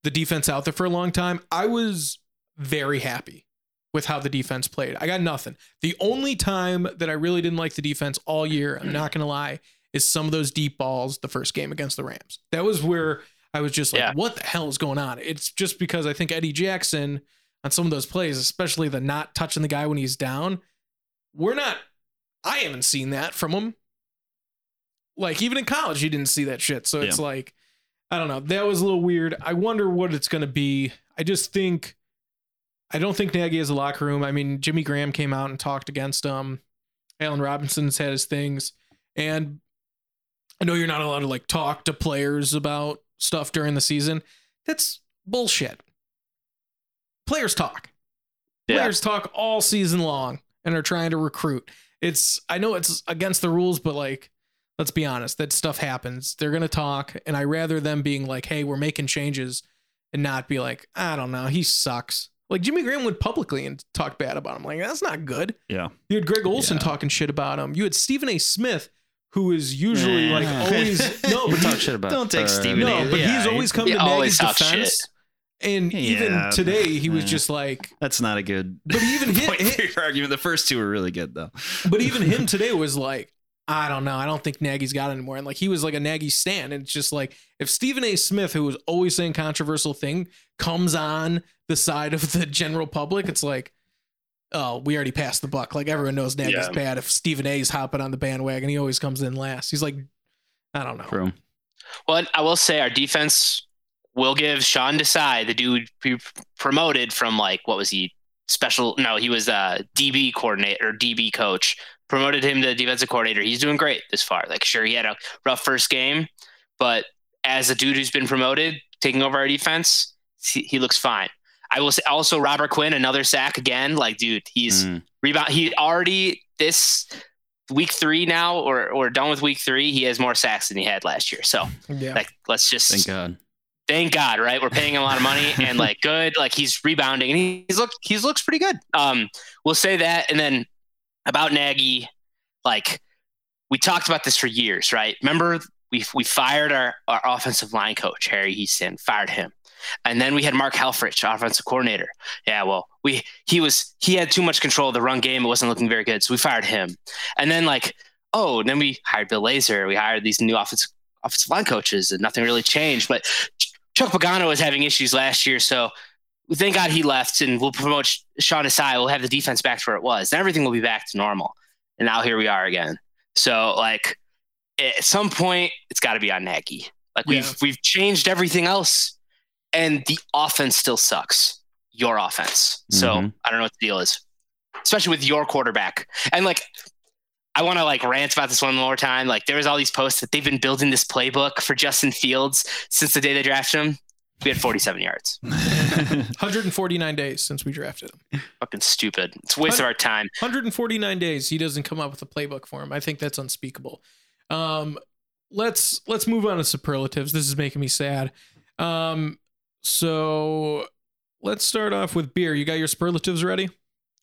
the defense out there for a long time. I was very happy with how the defense played. I got nothing. The only time that I really didn't like the defense all year, I'm not gonna lie, is some of those deep balls the first game against the Rams. That was where I was just like, Yeah. what the hell is going on? It's just because I think Eddie Jackson on some of those plays, especially the not touching the guy when he's down, we're not. I haven't seen that from him. Like even in college, you didn't see that shit. So it's like, I don't know. That was a little weird. I wonder what it's going to be. I just think, I don't think Nagy has a locker room. I mean, Jimmy Graham came out and talked against him. Allen Robinson's had his things, and I know you're not allowed to like talk to players about stuff during the season. That's bullshit. Players talk. Yeah. Players talk all season long and are trying to recruit. It's I know it's against the rules, but like let's be honest, that stuff happens. They're gonna talk, and I rather them being like, "Hey, we're making changes," and not be like, "I don't know, he sucks." Like Jimmy Graham went publicly and talked bad about him. Like that's not good. Yeah. You had Greg Olsen Yeah. talking shit about him. You had Stephen A. Smith, who is usually Nah. like always no, but talk he, shit about. Don't take Stephen no, A. but Yeah, he's always come he to always Nagy's talks defense. shit. And even today, he was yeah. just like, That's not a good but even him, point for your argument. The first two were really good though. but even him today was like, I don't know. I don't think Nagy's got it anymore. And like he was like a Nagy stand. And it's just like if Stephen A. Smith, who was always saying controversial thing, comes on the side of the general public, it's like, oh, we already passed the buck. Like everyone knows Nagy's Yeah. bad. If Stephen A's hopping on the bandwagon, he always comes in last. He's like, I don't know. True. Well, I will say our defense will give Sean Desai, the dude we promoted from like what was he special? No, he was a DB coordinator or DB coach. Promoted him to defensive coordinator. He's doing great this far. Like, sure, he had a rough first game, but as a dude who's been promoted, taking over our defense, he, he looks fine. I will say also Robert Quinn, another sack again. Like, dude, he's Mm. rebound. He already this week three now, or or done with week three. He has more sacks than he had last year. So Yeah. like, let's just Thank God. Thank God, right? We're paying him a lot of money and like good, like he's rebounding and he's look he's looks pretty good. Um, we'll say that, and then about Nagy, like we talked about this for years, right? Remember we we fired our our offensive line coach Harry Hiestand, fired him, and then we had Mark Helfrich, offensive coordinator. Yeah, well, we he was he had too much control of the run game. It wasn't looking very good, so we fired him. And then like oh, then we hired Bill Lazor. We hired these new offensive offensive line coaches, and nothing really changed. But Chuck Pagano was having issues last year, so thank God he left, and we'll promote Sh- Sean Desai. We'll have the defense back to where it was, and everything will be back to normal. And now here we are again. So like at some point, it's got to be on Nagy. Like we've Yeah. we've changed everything else, and the offense still sucks. Your offense. So Mhm. I don't know what the deal is, especially with your quarterback. And like, I want to like rant about this one more time. Like, there was all these posts that they've been building this playbook for Justin Fields since the day they drafted him. We had 47 yards. 149 days since we drafted him. Fucking stupid. It's a waste of our time. 149 days. He doesn't come up with a playbook for him. I think that's unspeakable. Um, let's let's move on to superlatives. This is making me sad. Um, so let's start off with beer. You got your superlatives ready?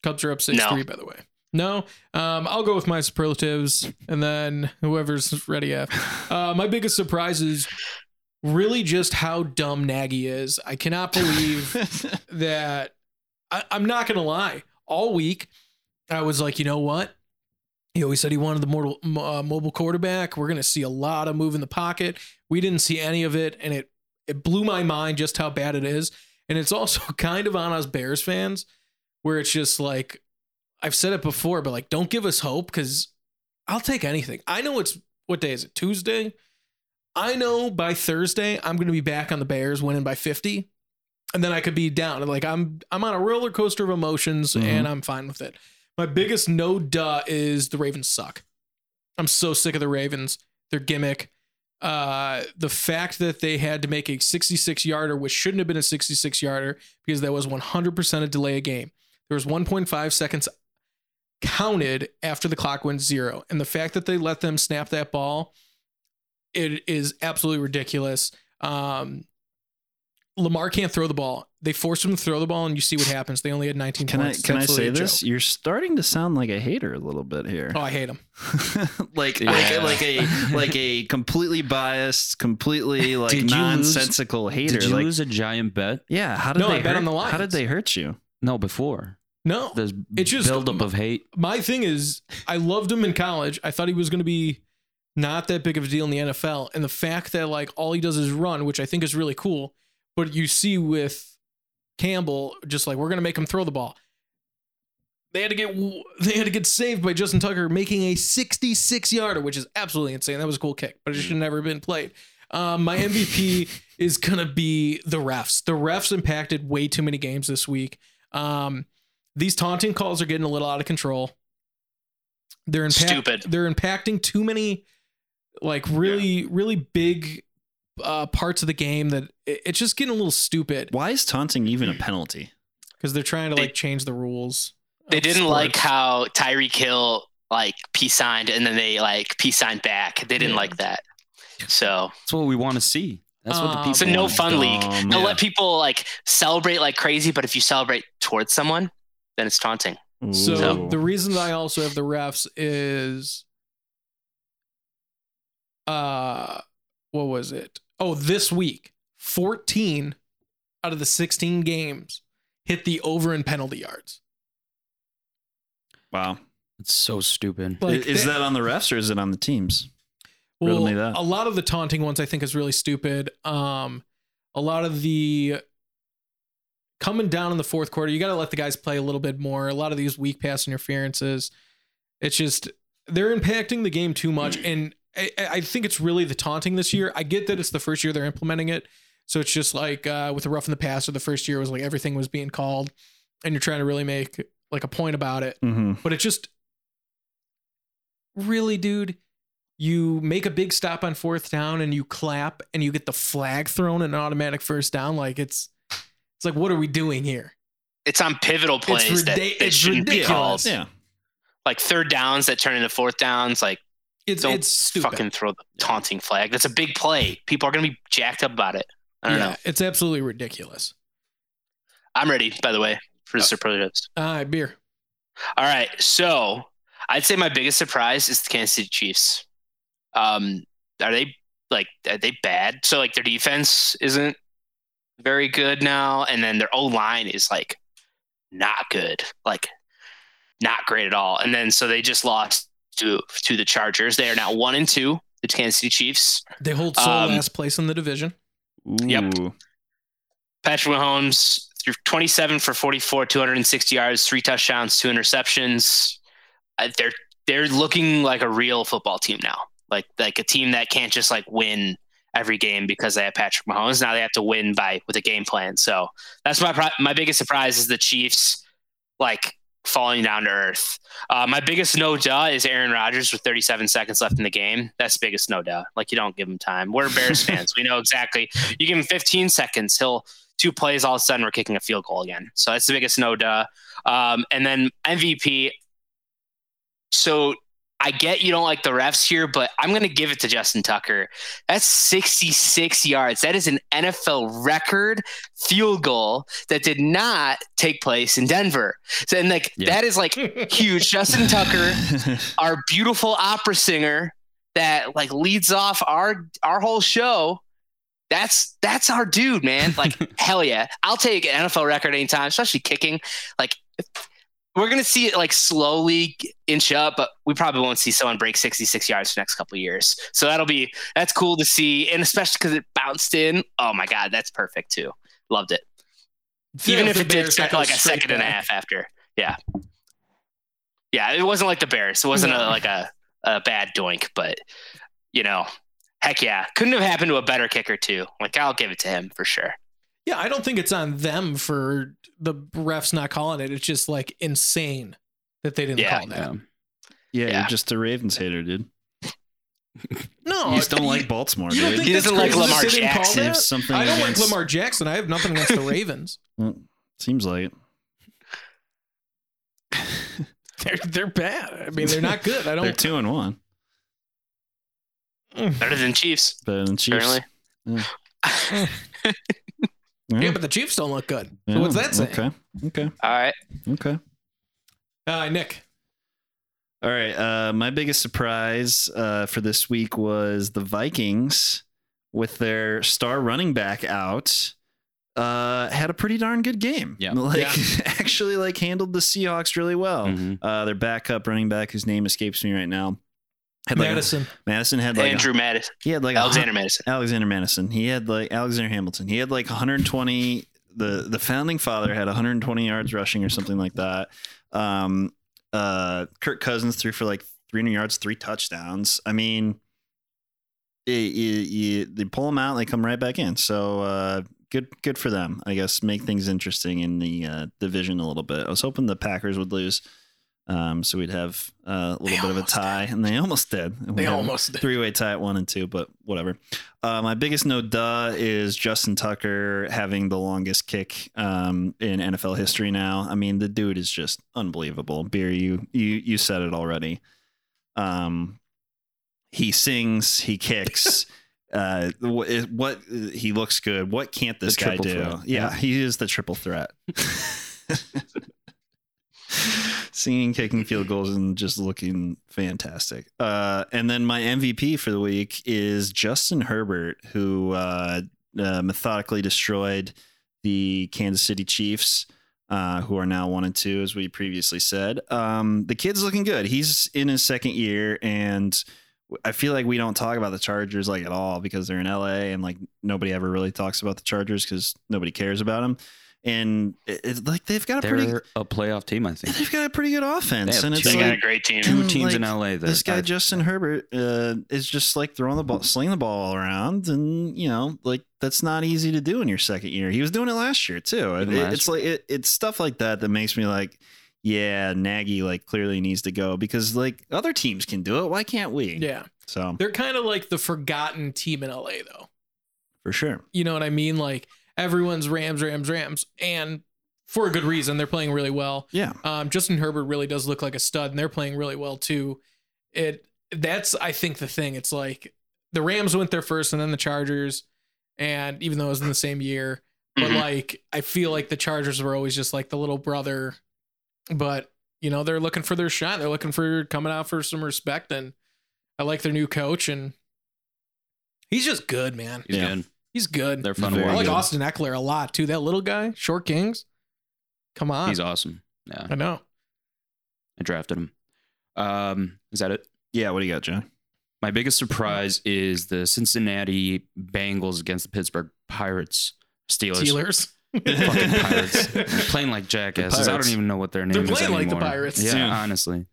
Cubs are up six No. three. By the way, no. Um, I'll go with my superlatives, and then whoever's ready after. Uh, my biggest surprise is really just how dumb Nagy is. I cannot believe that I, I'm not gonna lie. All week, I was like, you know what? He always said he wanted the mortal, uh, mobile quarterback. We're gonna see a lot of move in the pocket. We didn't see any of it, and it it blew my mind just how bad it is. And it's also kind of on us Bears fans, where it's just like I've said it before, but like, don't give us hope because I'll take anything. I know it's what day is it? Tuesday. I know by Thursday I'm going to be back on the Bears winning by 50 and then I could be down. Like I'm I'm on a roller coaster of emotions Mhm. and I'm fine with it. My biggest no duh is the Ravens suck. I'm so sick of the Ravens. Their gimmick. Uh the fact that they had to make a 66 yarder which shouldn't have been a 66 yarder because that was 100% a delay of game. There was 1.5 seconds counted after the clock went zero. And the fact that they let them snap that ball, it is absolutely ridiculous. Um, Lamar can't throw the ball. They forced him to throw the ball, and you see what happens. They only had 19 Can I points. It's can I say this? joke. You're starting to sound like a hater a little bit here. Oh, I hate him. like Yeah. like like a like a completely biased, completely like Did you lose- nonsensical hater. Did you like, lose a giant bet? yeah, how did No, they I bet on the How did they hurt you? No, before. No, There's It's just- buildup of hate. my thing is, I loved him in college. I thought he was going to be not that big of a deal in the NFL. And the fact that like all he does is run, which I think is really cool. But you see with Campbell, just like we're gonna make him throw the ball. They had to get they had to get saved by Justin Tucker making a 66 yarder, which is absolutely insane. That was a cool kick, but it should have never been played. Um, my MVP is gonna be the refs. The refs impacted way too many games this week. Um, these taunting calls are getting a little out of control. They're impact- Stupid. They're impacting too many, like really, really big uh, parts of the game that it- it's just getting a little stupid Why is taunting even a penalty? because they're trying to They- like change the rules. They didn't like how Tyreek Hill like peace signed and then they like peace signed back. They didn't Yeah. like that. So That's what we want to see. That's what the Um, people. it's a no fun league. Dumb. They'll Yeah. let people like celebrate like crazy, but if you celebrate towards someone, then it's taunting. So Ooh. the reason that I also have the refs is uh what was it? Oh, this week, 14 out of the 16 games hit the over in penalty yards. wow. It's so stupid. Like is that- that on the refs or is it on the teams? Well, that. a lot of the taunting ones I think is really stupid. Um, a lot of the coming down in the fourth quarter, you got to let the guys play a little bit more. A lot of these weak pass interferences, it's just they're impacting the game too much, and I, I think it's really the taunting this year. I get that it's the first year they're implementing it, so it's just like uh, with the rough in the past or the first year was like everything was being called, and you're trying to really make like a point about it Mm-hmm. but it just really dude you make a big stop on fourth down and you clap and you get the flag thrown and an automatic first down like it's it's like what are we doing here It's on pivotal plays that, ridi- that it's shouldn't be ridiculous. called. Yeah. Like third downs that turn into fourth downs. Like it's don't it's stupid fucking throw the taunting flag. That's a big play. People are gonna be jacked up about it. I don't yeah know. it's absolutely ridiculous I'm ready, by the way, for the superlatives. uh beer All right. So I'd say my biggest surprise is the Kansas City Chiefs. Um, are they like are they bad? So like their defense isn't very good now, and then their O line is like not good, like not great at all. And then so they just lost to to the Chargers. They are now one and two. The Kansas City Chiefs. they hold sole Um, last place in the division Yep. Ooh. Patrick Mahomes threw 27 for 44, 260 yards, three touchdowns, two interceptions. Uh, they're they're looking like a real football team now, like like a team that can't just like win every game because they have Patrick Mahomes. Now they have to win by with a game plan. So that's my my biggest surprise is the Chiefs like falling down to earth. Uh, my biggest no duh is Aaron Rodgers with 37 seconds left in the game. That's biggest no duh. Like you don't give him time. We're Bears fans. We know exactly. You give him 15 seconds, he'll two plays all of a sudden we're kicking a field goal again. So that's the biggest no duh. Um, and then MVP. So I get you don't like the refs here, but I'm going to give it to Justin Tucker. That's 66 yards. That is an NFL record field goal that did not take place in Denver. So, and like Yeah. that is like huge. Justin Tucker, our beautiful opera singer that like leads off our our whole show. That's that's our dude, man. Like hell yeah, I'll take an NFL record anytime, especially kicking. Like we're gonna see it like slowly inch up, but we probably won't see someone break 66 yards for the next couple of years. So that'll be that's cool to see, and especially because it bounced in. Oh my god, that's perfect too. Loved it. Even if it did like a second and a half after. Yeah. Yeah, it wasn't like the Bears. It wasn't No. a, like a, a bad doink, but you know, heck yeah. Couldn't have happened to a better kicker too. Like I'll give it to him for sure. Yeah, I don't think it's on them for the refs not calling it. It's just like insane that they didn't Yeah. call that. Yeah. yeah, Yeah. you're just a Ravens hater, dude. No, You just don't like Baltimore, You don't dude. think He doesn't like Lamar call Jackson. something I don't like Lamar Jackson. I have nothing against the Ravens. Well, seems like it. They're they're bad. I mean, they're not good. I don't. They're two and one. Mm. Better than Chiefs, Better than Chiefs. apparently. yeah, but the Chiefs don't look good. So Yeah, what's that saying? Okay. Okay. All right. Okay. Uh, Nick. All right. Uh, my biggest surprise uh, for this week was the Vikings with their star running back out. Uh, had a pretty darn good game. Yeah. Like Yeah. actually like handled the Seahawks really well. Mhm. Uh, their backup running back, whose name escapes me right now, Had like a- Madison. Madison had like a- Andrew Madison, he had like a Alexander Mattison. Alexander Mattison. He had like Alexander Hamilton. He had like 120. The the founding father had 120 yards rushing or something like that. Um, uh, Kirk Cousins threw for like 300 yards, three touchdowns. I mean, it, you, you, they pull them out, and they come right back in. So uh, good good for them. I guess make things interesting in the uh, division a little bit. I was hoping the Packers would lose. Um, so we'd have uh, a little They bit of a almost tie, and they almost did. They We had- almost did. three way tie at one and two, but whatever. Uh, my biggest no duh is Justin Tucker having the longest kick um, in NFL history now. I mean, the dude is just unbelievable. Beer, you you you said it already. Um, he sings, he kicks. Uh, what, what he looks good. What can't this The guy do? Yeah, Yeah. he is the triple threat. Singing, kicking field goals, and just looking fantastic. Uh, and then my MVP for the week is Justin Herbert, who uh, uh, methodically destroyed the Kansas City Chiefs, uh, who are now one and two, as we previously said. Um, the kid's looking good. He's in his second year, and I feel like we don't talk about the Chargers like at all because they're in LA, and like nobody ever really talks about the Chargers because nobody cares about them. And it, it's like they've got a They're pretty, a playoff team, I think. they've got a pretty good offense, have and it's two- They like, got a great team. Two And, teams in LA. That this guy I- Justin Herbert uh, is just like throwing the ball, slinging the ball all around, and you know, like that's not easy to do in your second year. He was doing it last year too, it- last it's like it, it's stuff like that that makes me like, yeah, Nagy like clearly needs to go because like other teams can do it. Why can't we? Yeah. So They're kind of like the forgotten team in LA, though. for sure, You know what I mean? Like everyone's Rams, Rams, Rams. And for a good reason. They're playing really well. yeah, Um, Justin Herbert really does look like a stud, and they're playing really well too. It that's I think the thing. It's like the Rams went there first, and then the Chargers, and even though it was in the same year, but Mhm. like I feel like the Chargers were always just like the little brother, but you know they're looking for their shot. They're looking for coming out for some respect, and I like their new coach, and he's just good, man. He's Yeah. good. He's good. They're fun Very to I like good. Austin Ekeler a lot too. That little guy, short kings. Come on, He's awesome. Yeah, I know. I drafted him. Um, is that it? yeah. What do you got, John? My biggest surprise is the Cincinnati Bengals against the Pittsburgh Pirates. Steelers. Steelers. Fucking Pirates. Playing like jackasses. I don't even know what their name is. They're is playing like the anymore. Pirates. Yeah, Yeah. honestly.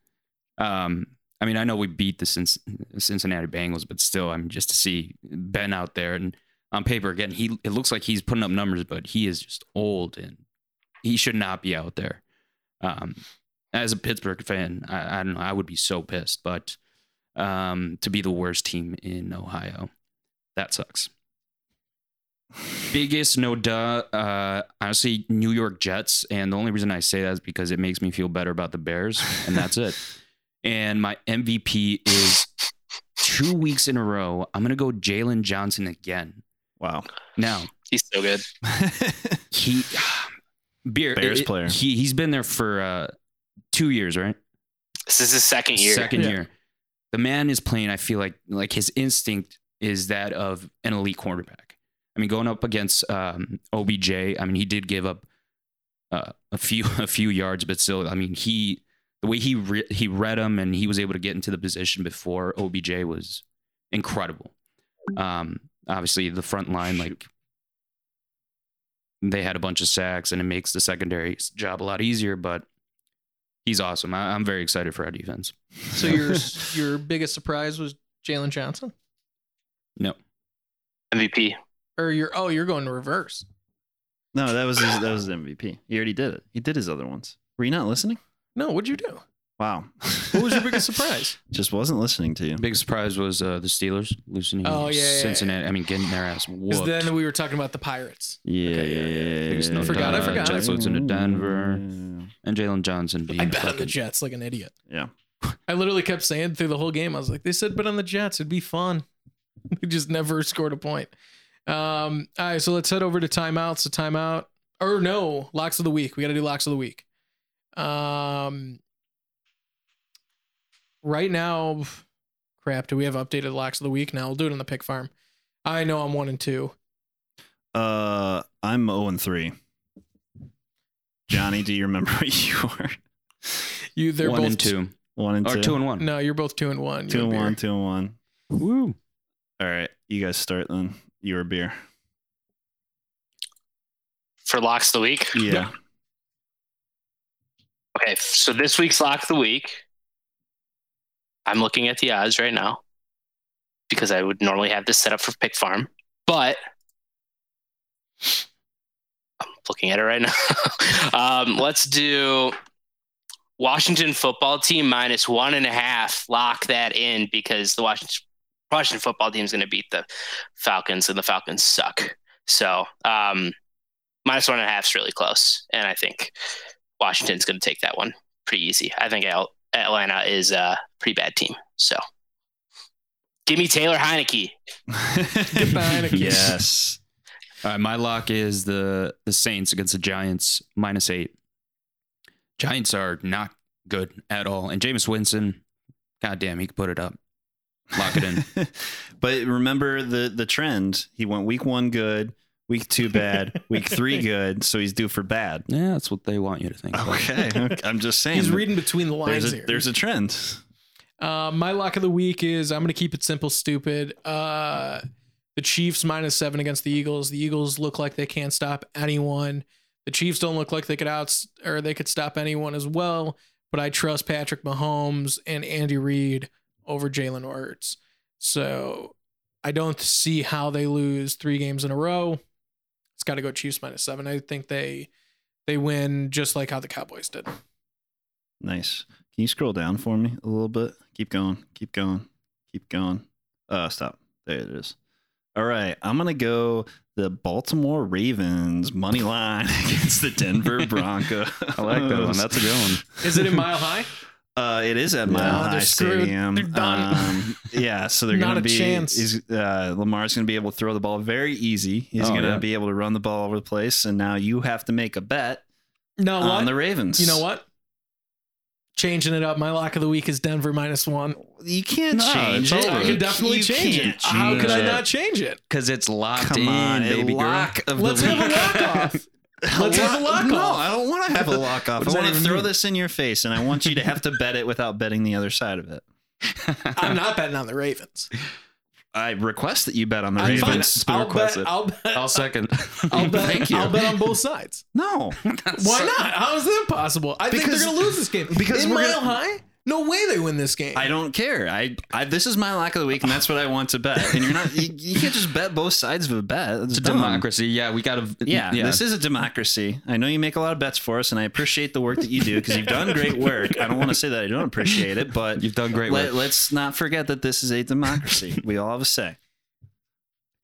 Um, I mean, I know we beat the Cinc- Cincinnati Bengals, but still, I mean, just to see Ben out there and on paper again, he it looks like he's putting up numbers, but he is just old and he should not be out there. Um, as a Pittsburgh fan, I, I don't know, I would be so pissed, but um, to be the worst team in Ohio, that sucks. Biggest no duh, uh, honestly, New York Jets, and the only reason I say that is because it makes me feel better about the Bears, and that's it. And my MVP is two weeks in a row. I'm gonna go Jaylon Johnson again. Wow. Now He's so good. he beer Bears it- player. He he's been there for uh, two years, right? This is his second year. Second Yeah. year. The man is playing. I feel like like his instinct is that of an elite quarterback. I mean, going up against um, OBJ. I mean, he did give up uh, a few a few yards, but still, I mean, he the way he re- he read him and he was able to get into the position before OBJ was incredible. Um, obviously, the front line like they had a bunch of sacks, and it makes the secondary job a lot easier. But he's awesome. I, I'm very excited for our defense. So your your biggest surprise was Jaylon Johnson, No, MVP. or your oh you're going to reverse. no, that was his, that was his MVP. He already did it. He did his other ones. Were you not listening? No, what'd you do? Wow. What was your biggest surprise? Just wasn't listening to you. big surprise was uh, the Steelers losing. Oh, yeah, yeah, Cincinnati. I mean, getting their ass Because whooped. then we were talking about the Pirates. Yeah, Okay, yeah, yeah. Biggest no Forgot, I forgot. Jets losing to Denver and Jaylon Johnson being I bet on the Jets like an idiot. Yeah. I literally kept saying through the whole game, I was like, they said bet on the Jets. It'd be fun. we just never scored a point. Um, all right, so let's head over to timeouts. So timeout or no, locks of the week. We got to do locks of the week. Um, right now, crap. Do we have updated locks of the week? Now we'll do it on the pick farm. I know I'm one and two. Uh, I'm 0 and 3. Johnny, do you remember what you were? You they're one both and two. One and Or two. two and one. No, you're both two and one. Two You and beer. one. Two and one. Woo. All right, you guys start then. Your beer. For locks of the week. Yeah. Yeah. Okay, so this week's lock of the week, I'm looking at the odds right now because I would normally have this set up for Pick Farm, but I'm looking at it right now. um, let's do Washington football team minus one and a half. Lock that in because the Washington Washington football team is going to beat the Falcons, and the Falcons suck. So um, minus one and a half is really close, and I think Washington's going to take that one pretty easy. I think Al- Atlanta is a pretty bad team. So give me Taylor Heinicke. Heinicke. yes. All right, my lock is the the Saints against the Giants minus eight. Giants are not good at all, and Jameis Winston, goddamn, he could put it up. Lock it in. but remember the the trend. He went week one good, week two bad, week three good. So he's due for bad. yeah, that's what they want you to think. Okay, I'm just saying. He's reading between the lines there's a, here. there's a trend. Uh, my lock of the week is I'm going to keep it simple, stupid. Uh, the Chiefs minus seven against the Eagles. The Eagles look like they can't stop anyone. The Chiefs don't look like they could out or they could stop anyone as well. But I trust Patrick Mahomes and Andy Reid over Jalen Hurts. So I don't see how they lose three games in a row. It's got to go Chiefs minus seven. I think they they win just like how the Cowboys did. Nice. Can you scroll down for me a little bit? Keep going. Keep going. Keep going. Uh, stop. There it is. All right. I'm gonna go the Baltimore Ravens money line against the Denver Broncos. I like that one. That's a good one. Is it in Mile High? Uh, it is at No, Mile they're High screwed. Stadium. They're done. Um, yeah, so they're gonna a be. chance. Uh, Lamar's gonna be able to throw the ball very easy. He's Oh, gonna yeah. be able to run the ball over the place, and now you have to make a bet No, on what? the Ravens. You know what? Changing it up. My lock of the week is Denver minus one. You can't No, change it. I You can definitely you change it. How could I not change it? Because it's locked Come in, on, baby girl. lock of Let's the have a lock off. Let's have a lock no. I don't want to have a lock off. I want to throw mean? this in your face, and I want you to have to bet it without betting the other side of it. I'm not betting on the Ravens. I request that you bet on the I'm fine. Ravens. It's been I'll bet. I'll bet. I'll second. I'll bet. Thank you. I'll bet on both sides. No, Why not? How is that possible? I think they're going to lose this game. because in we're Mile gonna- High, no way they win this game. I don't care. I, I this is my lock of the week, and that's what I want to bet. And you're not. You, you can't just bet both sides of a bet. It's It's a dumb. democracy. Yeah, we got to. Yeah, this is a democracy. I know you make a lot of bets for us, and I appreciate the work that you do because you've done great work. I don't want to say that I don't appreciate it, but You've done great let, work. let's not forget that this is a democracy. We all have a say.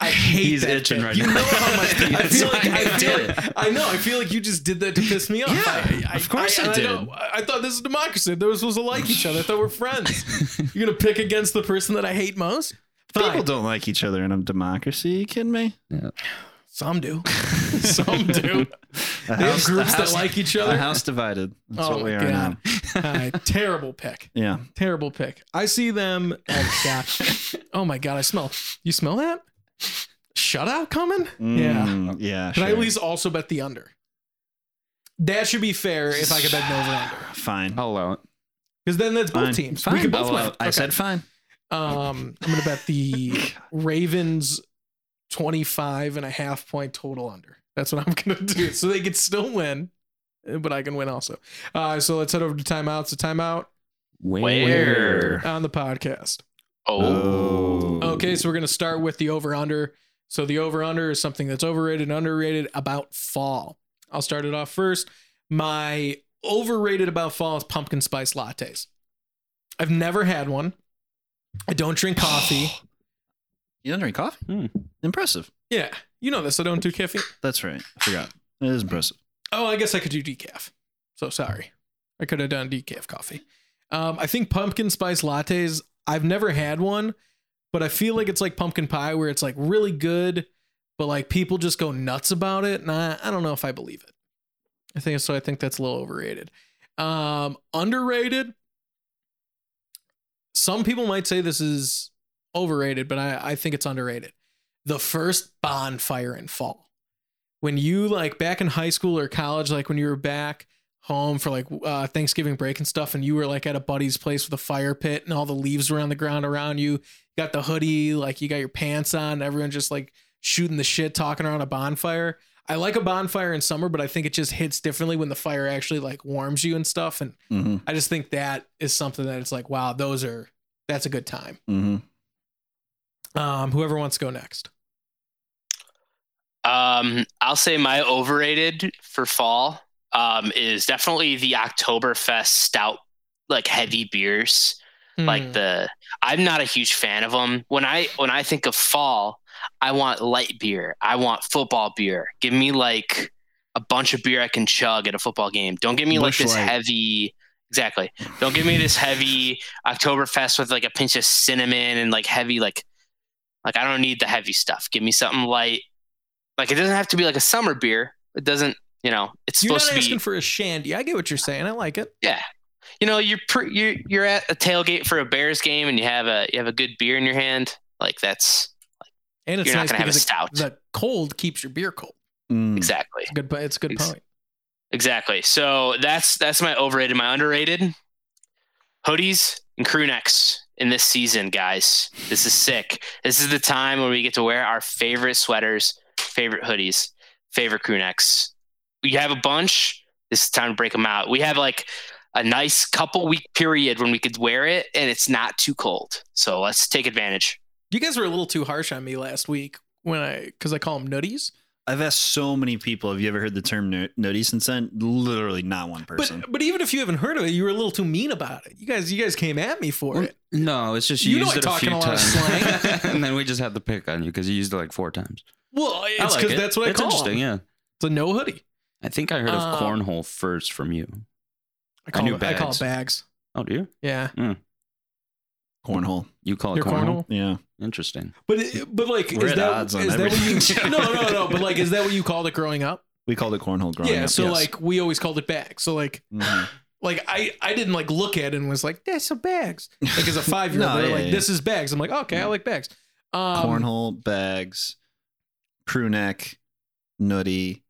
I hate He's that itching bit. right you now. know how much I feel like I, I feel, did it. I know. I feel like you just did that to piss me off. Yeah, I, of course I and did. know- I, thought this is democracy. They were supposed to like each other. I thought we're friends. You're gonna pick against the person that I hate most. People don't like each other in a democracy. Are you kidding me? Yeah. Some do. Some do. A They have house- groups a house- that like each A other. house divided. That's Oh what we my are now. God. All right, terrible pick. Yeah. Terrible pick. I see them. Oh god. Oh my god. I smell. You smell that? Shutout coming? yeah. Mm, Yeah. Can I at least also bet the under? That should be fair if I could bet an over under. Fine. I'll allow it. Because then that's both Fine. teams. Fine. We could both I'll- win. I said fine. um I'm gonna bet the Ravens 25 and a half point total under. That's what I'm gonna do. So they could still win, but I can win also. Uh so let's head over to timeouts. A timeout Where? on the podcast. Oh, Okay, so we're gonna start with the over under. So the over under is something that's overrated and underrated about fall. I'll start it off first. My overrated about fall is pumpkin spice lattes. I've never had one. I don't drink coffee. You don't drink coffee? Hmm. Impressive. yeah, you know this. I don't do caffeine. That's right. I forgot. It is impressive. Oh, I guess I could do decaf. So sorry. I could have done decaf coffee. Um, I think pumpkin spice lattes, I've never had one, but I feel like it's like pumpkin pie where it's like really good, but like people just go nuts about it. And I, I don't know if I believe it. I think so. I think that's a little overrated. Um, underrated. Some people might say this is overrated, but I, I think it's underrated. The first bonfire in fall when you like back in high school or college, like when you were back home for like uh, Thanksgiving break and stuff, and you were like at a buddy's place with a fire pit and all the leaves were on the ground around you. You got the hoodie, like you got your pants on, everyone just like shooting the shit, talking around a bonfire. I like a bonfire in summer, but I think it just hits differently when the fire actually like warms you and stuff. And hmm I just think that is something that it's like, wow, those are that's a good time. hmm Um, whoever wants to go next. Um, I'll say my overrated for fall um, is definitely the Oktoberfest stout, like heavy beers. Like Hmm. the, I'm not a huge fan of them. When I when I think of fall, I want light beer. I want football beer. Give me like a bunch of beer I can chug at a football game. Don't give me like this Light. heavy. Exactly. Don't give me this heavy Oktoberfest with like a pinch of cinnamon and like heavy like like I don't need the heavy stuff. Give me something light. Like it doesn't have to be like a summer beer. It doesn't, you know, it's You're supposed not to asking for a shandy. I get what you're saying. I like it. yeah. You know, you're pre- you're you're at a tailgate for a Bears game and you have a you have a good beer in your hand. Like that's And it's You're not gonna have a because it- stout. the cold keeps your beer cold. Mm. exactly. It's a good. po- It's a good Ex- point. Exactly. So that's that's my overrated. My underrated hoodies and crew necks in this season, guys. This is sick. This is the time where we get to wear our favorite sweaters, favorite hoodies, favorite crew necks. We have a bunch. This is time to break them out. We have like a nice couple week period when we could wear it and it's not too cold. So let's take advantage. You guys were a little too harsh on me last week when I because I call them nutties. I've asked so many people, have you ever heard the term nu- nutty since then? Literally not one person. But but even if you haven't heard of it, you were a little too mean about it. You guys you guys came at me for Well, it. No, it's just you, You know used I it a few a lot of times, slang. and then we just had to pick on you because you used it like four times. Well, I it's like because it. that's what I it's call interesting. 'em. Yeah, It's a no hoodie. I think I heard of Um, cornhole first from you. I call knew it, I call bags. it bags. Oh, do you? Yeah, Cornhole. You call it Your cornhole? cornhole. Yeah. Interesting. But it, but like We're is at that odds on is that what you? everything. no no no. But like is that what you called it growing up? We called it cornhole growing yeah. up. So yes. like we always called it bags. So like Mhm. like I I didn't like look at it and was like that's a bags. Like as a five year old, No, they're yeah, like yeah. this is bags. I'm like okay, I like bags. Um, cornhole, bags, crew neck, nutty.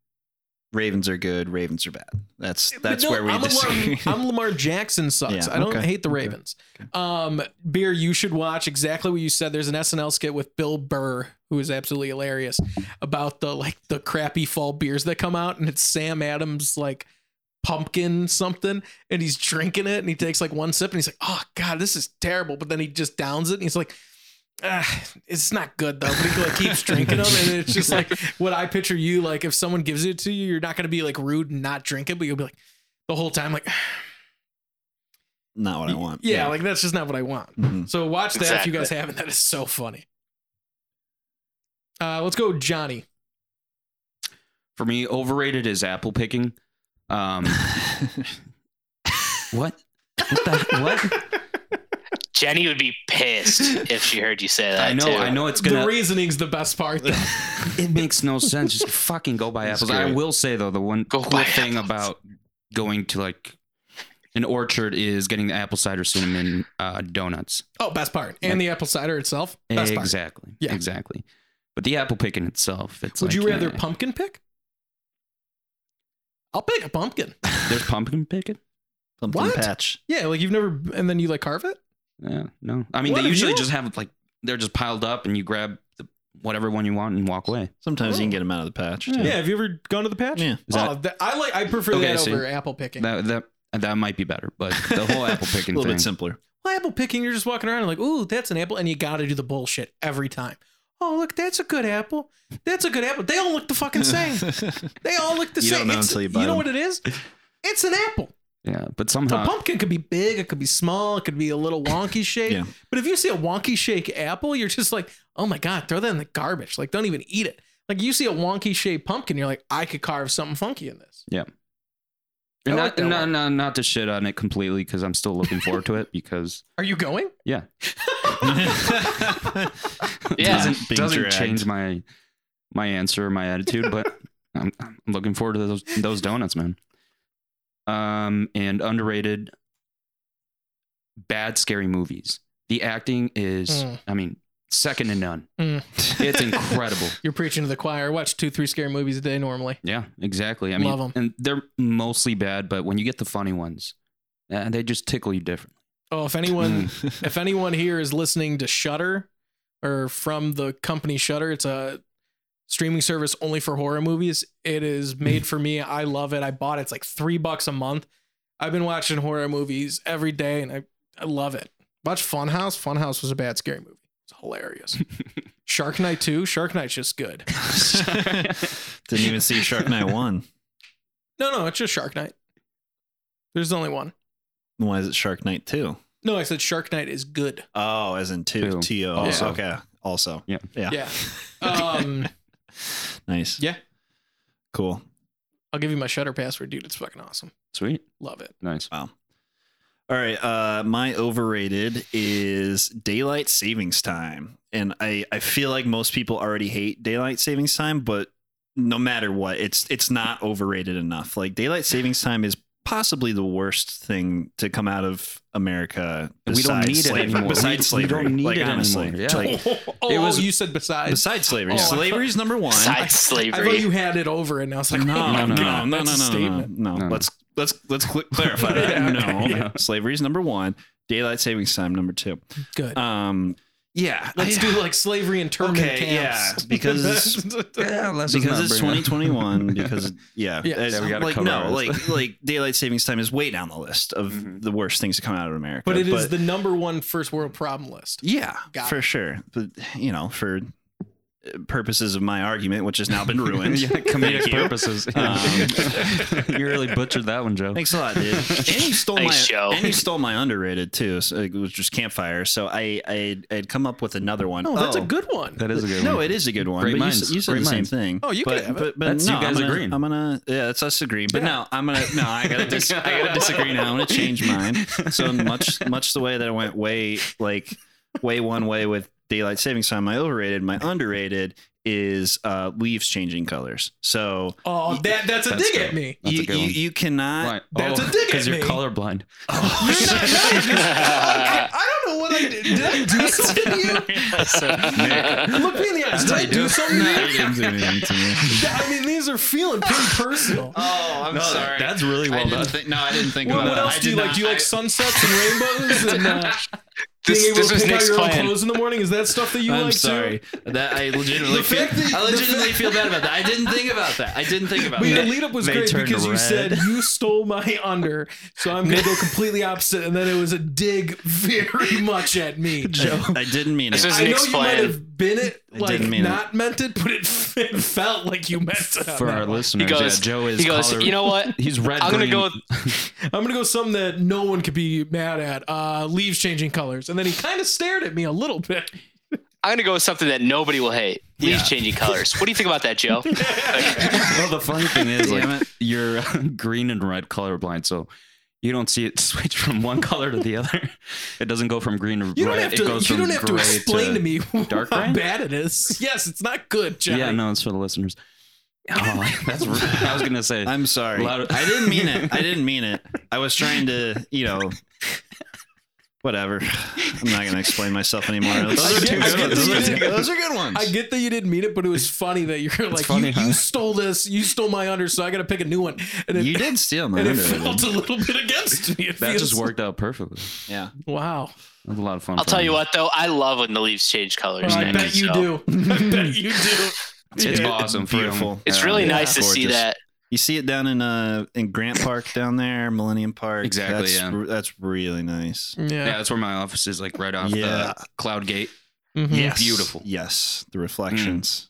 Ravens are good. Ravens are bad. That's that's no, where we I'm disagree. Lamar, I'm Lamar Jackson sucks. Yeah, I don't okay, hate the Ravens. okay. Um, beer, you should watch exactly what you said. There's an SNL skit with Bill Burr, who is absolutely hilarious about the like the crappy fall beers that come out, and it's Sam Adams like pumpkin something, and he's drinking it, and he takes like one sip, and he's like, "Oh God, this is terrible," but then he just downs it, and he's like. Ah, it's not good though, but he like keeps drinking them, and it's just like what I picture you like. If someone gives it to you, you're not gonna be like rude and not drink it, but you'll be like the whole time like, Not what I want. yeah, like that's just not what I want. Mhm. So watch that if you guys haven't. That is so funny. Uh, let's go, Johnny. For me, overrated is apple picking. Um, what? What the what? Jenny would be pissed if she heard you say that. I know. too. I know it's the gonna. The reasoning's the best part. Though. it makes no sense. Just fucking go buy That's apples. I great. will say though, the one Go cool buy thing apples. about going to like an orchard is getting the apple cider cinnamon uh, donuts. Oh, best part, and the apple cider itself. Best part. exactly. Yeah. Exactly. But the apple picking itself, it's Would like, you rather eh. pumpkin pick? I'll pick a pumpkin. There's pumpkin picking? Pumpkin What? patch. Yeah, like you've never, and then you like carve it. Yeah, no. I mean, What they have usually you? just have like they're just piled up, and you grab the, whatever one you want and walk away. Sometimes you Oh. can get them out of the patch. Yeah. too. Yeah, have you ever gone to the patch? Yeah. Is oh, that, I like. I prefer Okay, that see. over apple picking. That that that might be better, but the whole apple picking A picking little thing. bit simpler. Well, apple picking, you're just walking around and like, ooh, that's an apple, and you got to do the bullshit every time. Oh, look, that's a good apple. That's a good apple. They all look the fucking same. They all look the You same. don't know It's- until you buy know them. what it is? It's an apple. Yeah, but somehow A pumpkin could be big, it could be small, it could be a little wonky shape. Yeah. But if you see a wonky shake apple, you're just like, oh my god, throw that in the garbage. Like, don't even eat it. Like you see a wonky shaped pumpkin, you're like, I could carve something funky in this. I like not, that not, one. not, not to shit on it completely because I'm still looking forward to it because Are you going? yeah, Yeah. doesn't, Being doesn't dragged. change my my answer or my attitude, but I'm, I'm looking forward to those those donuts, man. Um, and underrated bad scary movies. The acting is, Mm. I mean, second to none. Mm. It's incredible. You're preaching to the choir. Watch two, three scary movies a day normally. Yeah, exactly. I mean, Love 'em. and they're mostly bad, but when you get the funny ones, uh, they just tickle you different. Oh, if anyone, Mm. if anyone here is listening to Shudder or from the company Shudder, it's a streaming service only for horror movies. It is made for me. I love it. I bought it. It's like three bucks a month. I've been watching horror movies every day, and I I love it. Watch Funhouse. Funhouse was a bad scary movie. It's hilarious. Shark Night 2. Shark Night's just good. Didn't even see Shark Night 1. No, no, it's just Shark Night. There's only one. Why is it Shark Night 2? No, I said Shark Night is good. Oh, as in 2. Two. T O. Also. Okay. Also. Yeah. Yeah. Yeah. Um, Nice. yeah. Cool. I'll give you my Shudder password, dude. It's fucking awesome. Sweet, Love it. nice. Wow. All right. Uh, my overrated is daylight savings time, and I I feel like most people already hate daylight savings time, but no matter what, it's it's not overrated enough. Like daylight savings time is possibly the worst thing to come out of America. We don't besides need it anymore. Besides We- we slavery, don't need like, it honestly. anymore. Yeah. Like, oh, it was- you said besides. besides slavery, Oh, I thought- slavery's number one. Side I thought slavery. you had it over, and I was like, No, oh, no, no, God, no, no, no, no, no, No, no. Let's let's let's cl- clarify that. Yeah, no, yeah. slavery's number one. Daylight savings time number two. Good. Um, yeah, Let's do like slavery and internment Okay, camps. yeah, because- Yeah, let's because it's 2021 because yeah, Yeah. Yeah, we gotta like cover no ours. like like daylight savings time is way down the list of Mhm. the worst things to come out of america but it is the number one first world problem list. yeah Got for sure but you know for purposes of my argument which has now been ruined yeah, comedic you. purposes. Um, you really butchered that one, Joe. Thanks a lot, dude. And you stole Nice my show. and you stole my underrated too. So it was just campfire. So I I had come up with another one. No, that's Oh. a good one. That is a good no, one. No, it is a good one. Great but you, minds. s- you said Great the minds. same thing. Oh, you but, could but, but That's no, you guys I'm gonna, agreeing. I'm gonna yeah, that's us agreeing. But Yeah. no, I'm gonna no, I gotta dis- I gotta disagree now. I'm gonna change mine. So much much the way that I went way like way one way with daylight savings time. My overrated, my underrated is uh leaves changing colors. So Oh, that that's a That's dig good. at me. That's a you, good you, one. you cannot Why? That's oh, a dig at Because you're me. colorblind. You're not, no, I don't know what I did. Did I do something to you? Look me in the eyes. Did I do something to you? didn't do anything to me. I mean, these are feeling pretty personal. Oh, I'm No, sorry. That's really well done. think. No, I didn't think What, about what that. else I do you did like? Do you like sunsets and rainbows and uh, This, being able this to was pick out Nick's your own plan. clothes in the morning? Is that stuff that you I'm like sorry. too? That I legitimately The feel. fact that- I legitimately fact- feel bad about that. I didn't think about that. I didn't think about But the lead up was They great turned because you red. said you stole my under, so I'm gonna go completely opposite, and then it was a dig very much at me. I, I didn't mean it. This it. is I know Nick's you might plan. have been it, I like didn't mean it. not meant it, but it, it felt like you meant it. For our one. listeners, He goes, yeah, Joe is he goes, color- you know what? He's red. I'm gonna green. go with I'm gonna go something that no one could be mad at. Uh, leaves changing colors, and then he kind of stared at me a little bit. I'm gonna go with something that nobody will hate. Leaves Yeah. changing colors. What do you think about that, Joe? well, the funny thing is, like, you're uh, green and red colorblind, so you don't see it switch from one color to the other. It doesn't go from green to You don't red. have it to. goes You from don't have to explain to, me dark how gray? bad it is. Yes, it's not good, Johnny. Yeah, no, it's for the listeners. Oh, that's. rude. I was gonna say. I'm sorry. Loud- I didn't mean it. I didn't mean it. I was trying to, you know, whatever. I'm not going to explain myself anymore. Those are get- two good ones. Those are good- those are good ones. I get that you didn't mean it, but it was funny that you're like, funny, you, huh? you stole this, you stole my under, so I got to pick a new one. And it, You did steal my and it felt a little bit against me. It that just worked out perfectly. Yeah. Wow. That was a lot of fun. I'll tell me. you what, though, I love when the leaves change colors. I man, bet you so do. I bet you do. It's Yeah. awesome. beautiful. It's really Yeah. nice to see that. You see it down in uh in Grant Park down there, Millennium Park. Exactly, That's, yeah. r- that's really nice. Yeah. Yeah, that's where my office is, like right off Yeah. the Cloud Gate. Mhm. Yes. Beautiful. Yes. The reflections.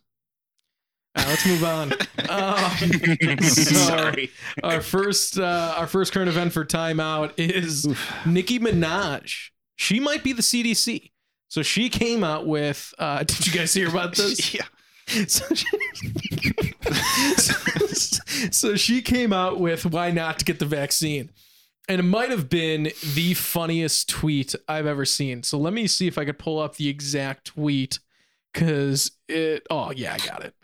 All right, let's move on. Um, so Our first, uh, our first current event for timeout is Nicki Minaj. She might be the CDC. So she came out with. Uh, did you guys hear about this? yeah. So she, so she came out with why not to get the vaccine. And it might have been the funniest tweet I've ever seen. So let me see if I could pull up the exact tweet cuz it oh yeah, I got it.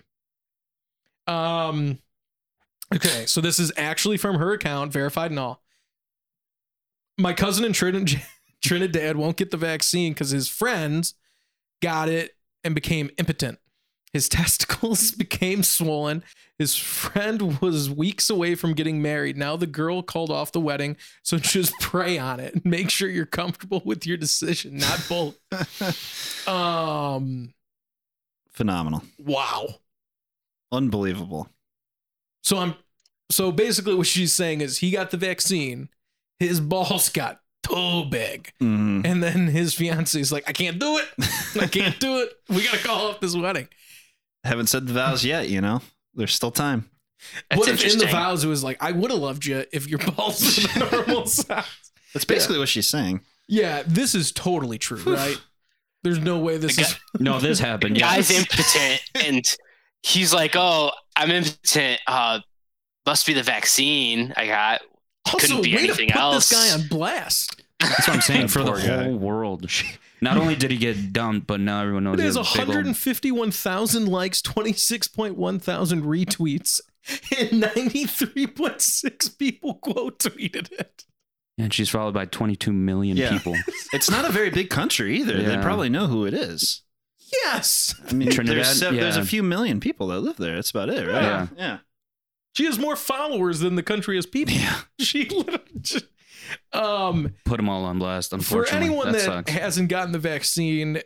Um okay, so this is actually from her account, verified and all. My cousin in Trin- Trinidad won't get the vaccine cuz his friends got it and became impotent. His testicles became swollen. His friend was weeks away from getting married. Now the girl called off the wedding, so just pray on it. Make sure you're comfortable with your decision, not both. um, Phenomenal. wow. Unbelievable. So I'm so basically what she's saying is he got the vaccine, his balls got too big. Mhm. And then his fiance is like, I can't do it. I can't do it. We gotta call off this wedding. Haven't said the vows yet, you know? There's still time. That's what if in the vows it was like, I would have loved you if your balls were the normal size? That's basically what she's saying. Yeah, this is totally true, right? There's no way this The is No, this happened. The Yeah. guy's impotent and he's like, Oh, I'm impotent. Uh must be the vaccine I got. also couldn't be way anything to put else. this guy on blast. That's what I'm saying for the Poor guy. whole world. Not only did he get dumped, but now everyone knows It he has has a big old 151,000 likes, 26.1 thousand retweets, and 93.6 people quote tweeted it. And she's followed by 22 million Yeah. people. It's not a very big country either. They probably know who it is. Yes. I mean, Trinidad, there's, sev- there's a few million people that live there. That's about it, right? Yeah. Yeah. She has more followers than the country has people. Yeah. She literally just, um Put them all on blast. Unfortunately. For Unfortunately, anyone that, sucks. hasn't gotten the vaccine,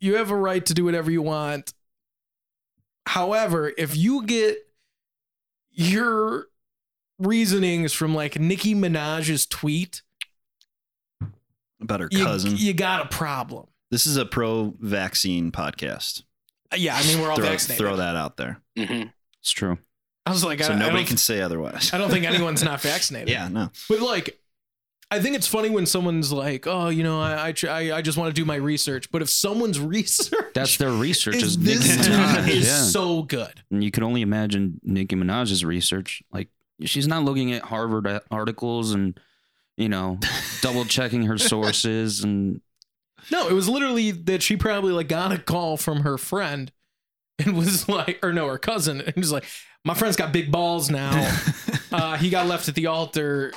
you have a right to do whatever you want. However, if you get your reasonings from like Nicki Minaj's tweet, About her you, cousin. you got a problem. This is a pro vaccine podcast. Yeah, I mean we're all Throw, vaccinated. throw that out there. Mhm. it's true. I was like, So I, I nobody don't, can say otherwise. I don't think anyone's not vaccinated. yeah, no. But like, I think it's funny when someone's like, "Oh, you know, I I, I, just want to do my research." But if someone's research That's their research. is Is Nicki this Minaj. is yeah. so good. And you can only imagine Nicki Minaj's research. Like she's not looking at Harvard articles and you know double checking her sources and No, it was literally that she probably like got a call from her friend and was like, or no, her cousin, and was like, "My friend's got big balls now. uh, he got left at the altar.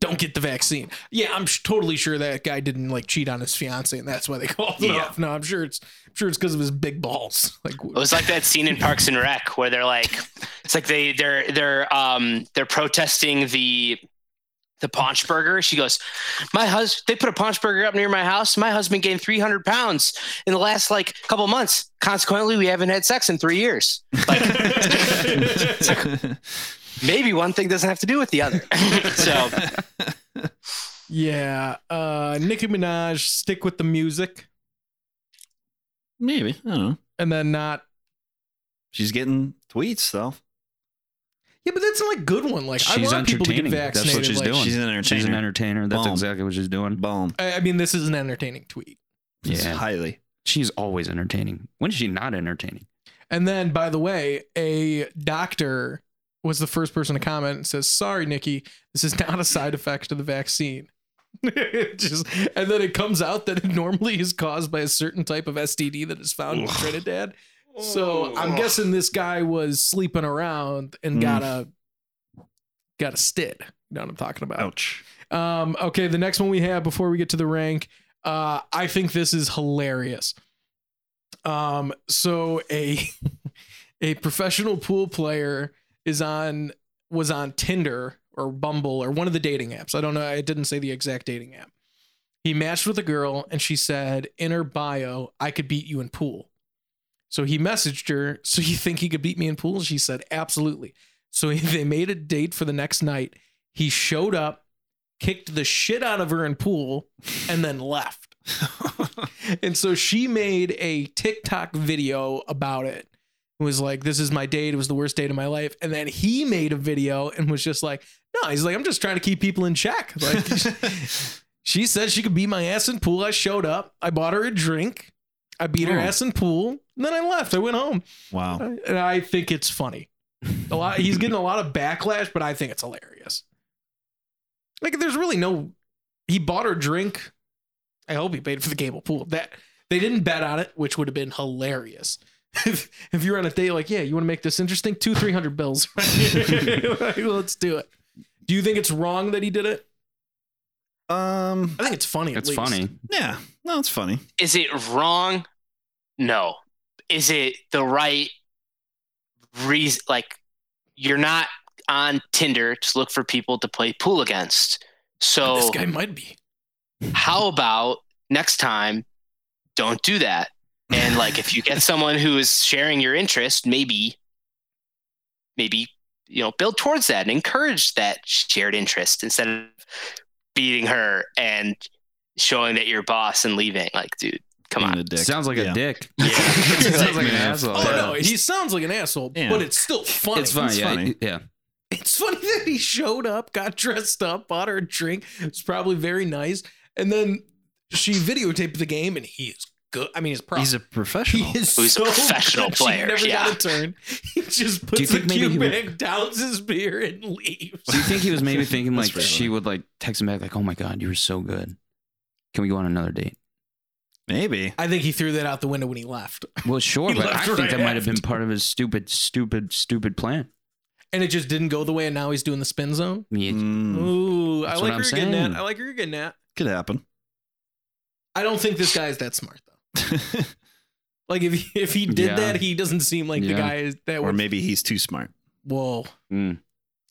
Don't get the vaccine." Yeah, I'm sh- totally sure that guy didn't like cheat on his fiance, and that's why they called it Yeah. off. No, I'm sure it's I'm sure it's because of his big balls. Like, It was like that scene in Parks and Rec where they're like, it's like they they're they're um they're protesting the the paunch burger. She goes, my husband. They put a paunch burger up near my house. My husband gained 300 pounds in the last like couple months. Consequently, we haven't had sex in three years. Like maybe one thing doesn't have to do with the other. so yeah, uh, Nicki Minaj stick with the music Maybe. I don't know. and then not. She's getting tweets though. Yeah, but that's not like good one. Like I she's want people to get entertaining. That's what she's like, doing. She's an entertainer. She's an entertainer. That's Boom. exactly what she's doing. Boom. I I mean, this is an entertaining tweet. It's Yeah. Highly. She's always entertaining. When is she not entertaining? And then, by the way, a doctor was the first person to comment and says, "Sorry, Nicki, this is not a side effect of the vaccine." Just and then it comes out that it normally is caused by a certain type of STD that is found in Trinidad. So I'm guessing this guy was sleeping around and Mm. got a got a stid. You know what I'm talking about? Ouch. Um, okay, the next one we have before we get to the rank, uh, I think this is hilarious. Um, so a a professional pool player is on was on Tinder or Bumble or one of the dating apps. I don't know. I didn't say the exact dating app. He matched with a girl and she said in her bio, I could beat you in pool. So he messaged her, So you think he could beat me in pool? She said, Absolutely. So they made a date for the next night. He showed up, kicked the shit out of her in pool, and then left. and so she made a TikTok video about it. It was like, This is my date. It was the worst date of my life. And then he made a video and was just like, No, he's like, I'm just trying to keep people in check. Like, she said she could beat my ass in pool. I showed up. I bought her a drink. I beat her Oh. ass in pool. And then I left. I went home. Wow. Uh, and I think it's funny. A lot he's getting a lot of backlash, but I think it's hilarious. Like there's really no he bought her a drink. I hope he paid for the game of pool. That they didn't bet on it, which would have been hilarious. if, if you're on a date, like, yeah, you want to make this interesting? Two, three hundred bills. Like, let's do it. Do you think it's wrong that he did it? Um, I think it's funny. at It's least. funny. yeah, no, it's funny. Is it wrong? No. Is it the right reason? Like, you're not on Tinder to look for people to play pool against. So, This guy might be. how about next time, don't do that? And like, if you get someone who is sharing your interest, maybe, maybe, you know, build towards that and encourage that shared interest instead of beating her and showing that you're boss and leaving. Like, dude, come Being on. dick. Sounds like Yeah. a dick. Yeah. Sounds like an asshole. Oh yeah. no, he sounds like an asshole, Yeah. but it's still funny. It's funny. It's yeah, funny. yeah. It's funny that he showed up, got dressed up, bought her a drink. It's probably very nice, and then she videotaped the game, and he is good. I mean, he's pro. He's a professional. He is He's a so professional good. player, She never yeah. got a turn. He just puts you the think maybe cube he back, downs his beer, and leaves. Do you think he was maybe thinking like pretty she funny. would like text him back like, "Oh my god, you were so good. Can we go on another date?" Maybe. I think he threw that out the window when he left, Well, sure, but I left think right that might have been part of his stupid, stupid, stupid plan. and it just didn't go the way. And now he's doing the spin zone. I Mm, Ooh, I like what where I'm you're getting at. I like where you're getting at. could happen. I don't think this guy is that smart though. Like if he, if he did Yeah. that, he doesn't seem like the guy that or would. maybe he's too smart. Whoa, mm.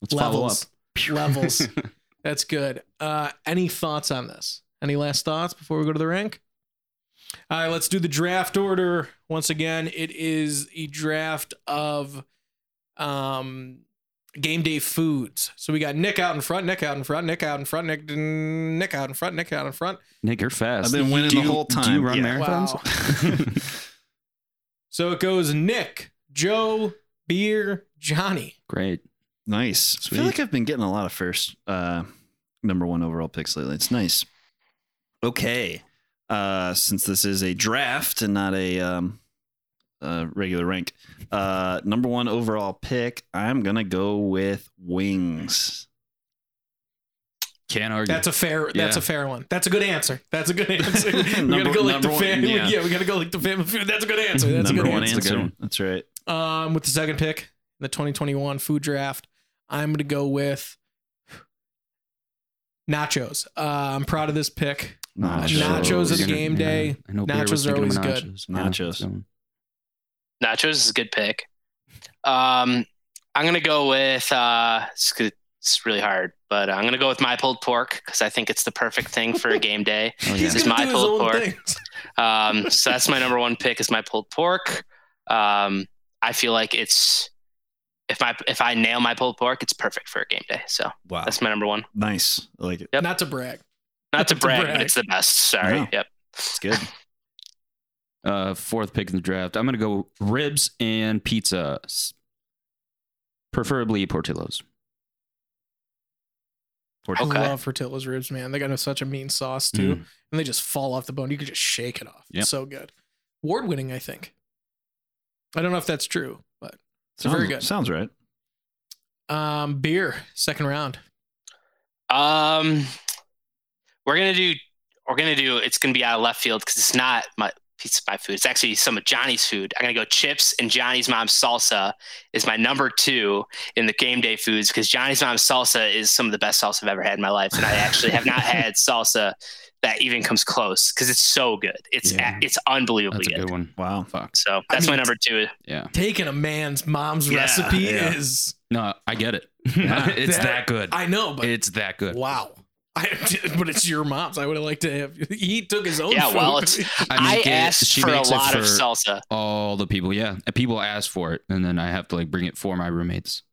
let's follow up. levels, levels. That's good. Uh, any thoughts on this? Any last thoughts before we go to the rank? All right, let's do the draft order once again. It is a draft of um game day foods. So we got Nick out in front, Nick out in front, Nick out in front, Nick Nick out in front, Nick out in front. Nick, you're fast. I've been winning Do the you- whole Do you run Yeah. marathons? So it goes Nick, Joe, Beer, Johnny. Great. Nice. I feel like I've been getting a lot of first uh number one overall picks lately. It's nice. Okay. Uh since this is a draft and not a um uh regular rank. Uh number one overall pick, I'm gonna go with wings. Can't argue. That's a fair. That's a fair one. That's a good answer. That's a good answer. we gotta Number- go like the one- family. yeah. Yeah. we gotta go like the family food. That's a good answer. That's number a good one answer. That's a good one. That's right. Um, with the second pick, in the 2021 food draft, I'm gonna go with nachos. Uh, I'm proud of this pick. Nachos. Nachos at You're gonna- game yeah, day. I know Nachos are thinking of always good. nachos. Yeah, Nachos. is a good pick. Um, I'm gonna go with uh, it's, it's really hard, but I'm gonna go with my pulled pork because I think it's the perfect thing for a game day. Oh, yeah. He's my do his pulled own pork. Um, so that's my number one pick is my pulled pork. Um, I feel like it's if my if I nail my pulled pork, it's perfect for a game day. So Wow. that's my number one. nice. I like it. Yep. Not to brag. Not to To brag, brag. but it's the best. Sorry. No. Yep. It's good. Uh, fourth pick in the draft. I'm gonna go ribs and pizza, preferably Portillo's. I Okay. love Portillo's ribs, man. They got such a mean sauce too, Mm. and they just fall off the bone. You could just shake it off. Yep. It's so good. Award winning, I think. I don't know if that's true, but it's very good. Sounds right. Um, beer, second round. Um, we're gonna do. We're gonna do. It's gonna be out of left field because it's not my piece of my food. It's actually some of Johnny's food. I'm gonna go chips and Johnny's mom's salsa is my number two in the game day foods because Johnny's mom's salsa is some of the best salsa I've ever had in my life, and I actually have not had salsa that even comes close because it's so good. It's Yeah. it's unbelievably That's a good. good one. Wow. Fuck. So I that's my number two. Yeah. Taking a man's mom's Yeah, recipe yeah. is No, I get it. Yeah. it's That- that, good. I know, but it's that good. wow. I, but it's your mom's. I would have liked to have. He took his own. Yeah, food. well, it's- I, make it- asked she for a makes it lot of salsa. All the people, yeah. People ask for it, and then I have to like bring it for my roommates.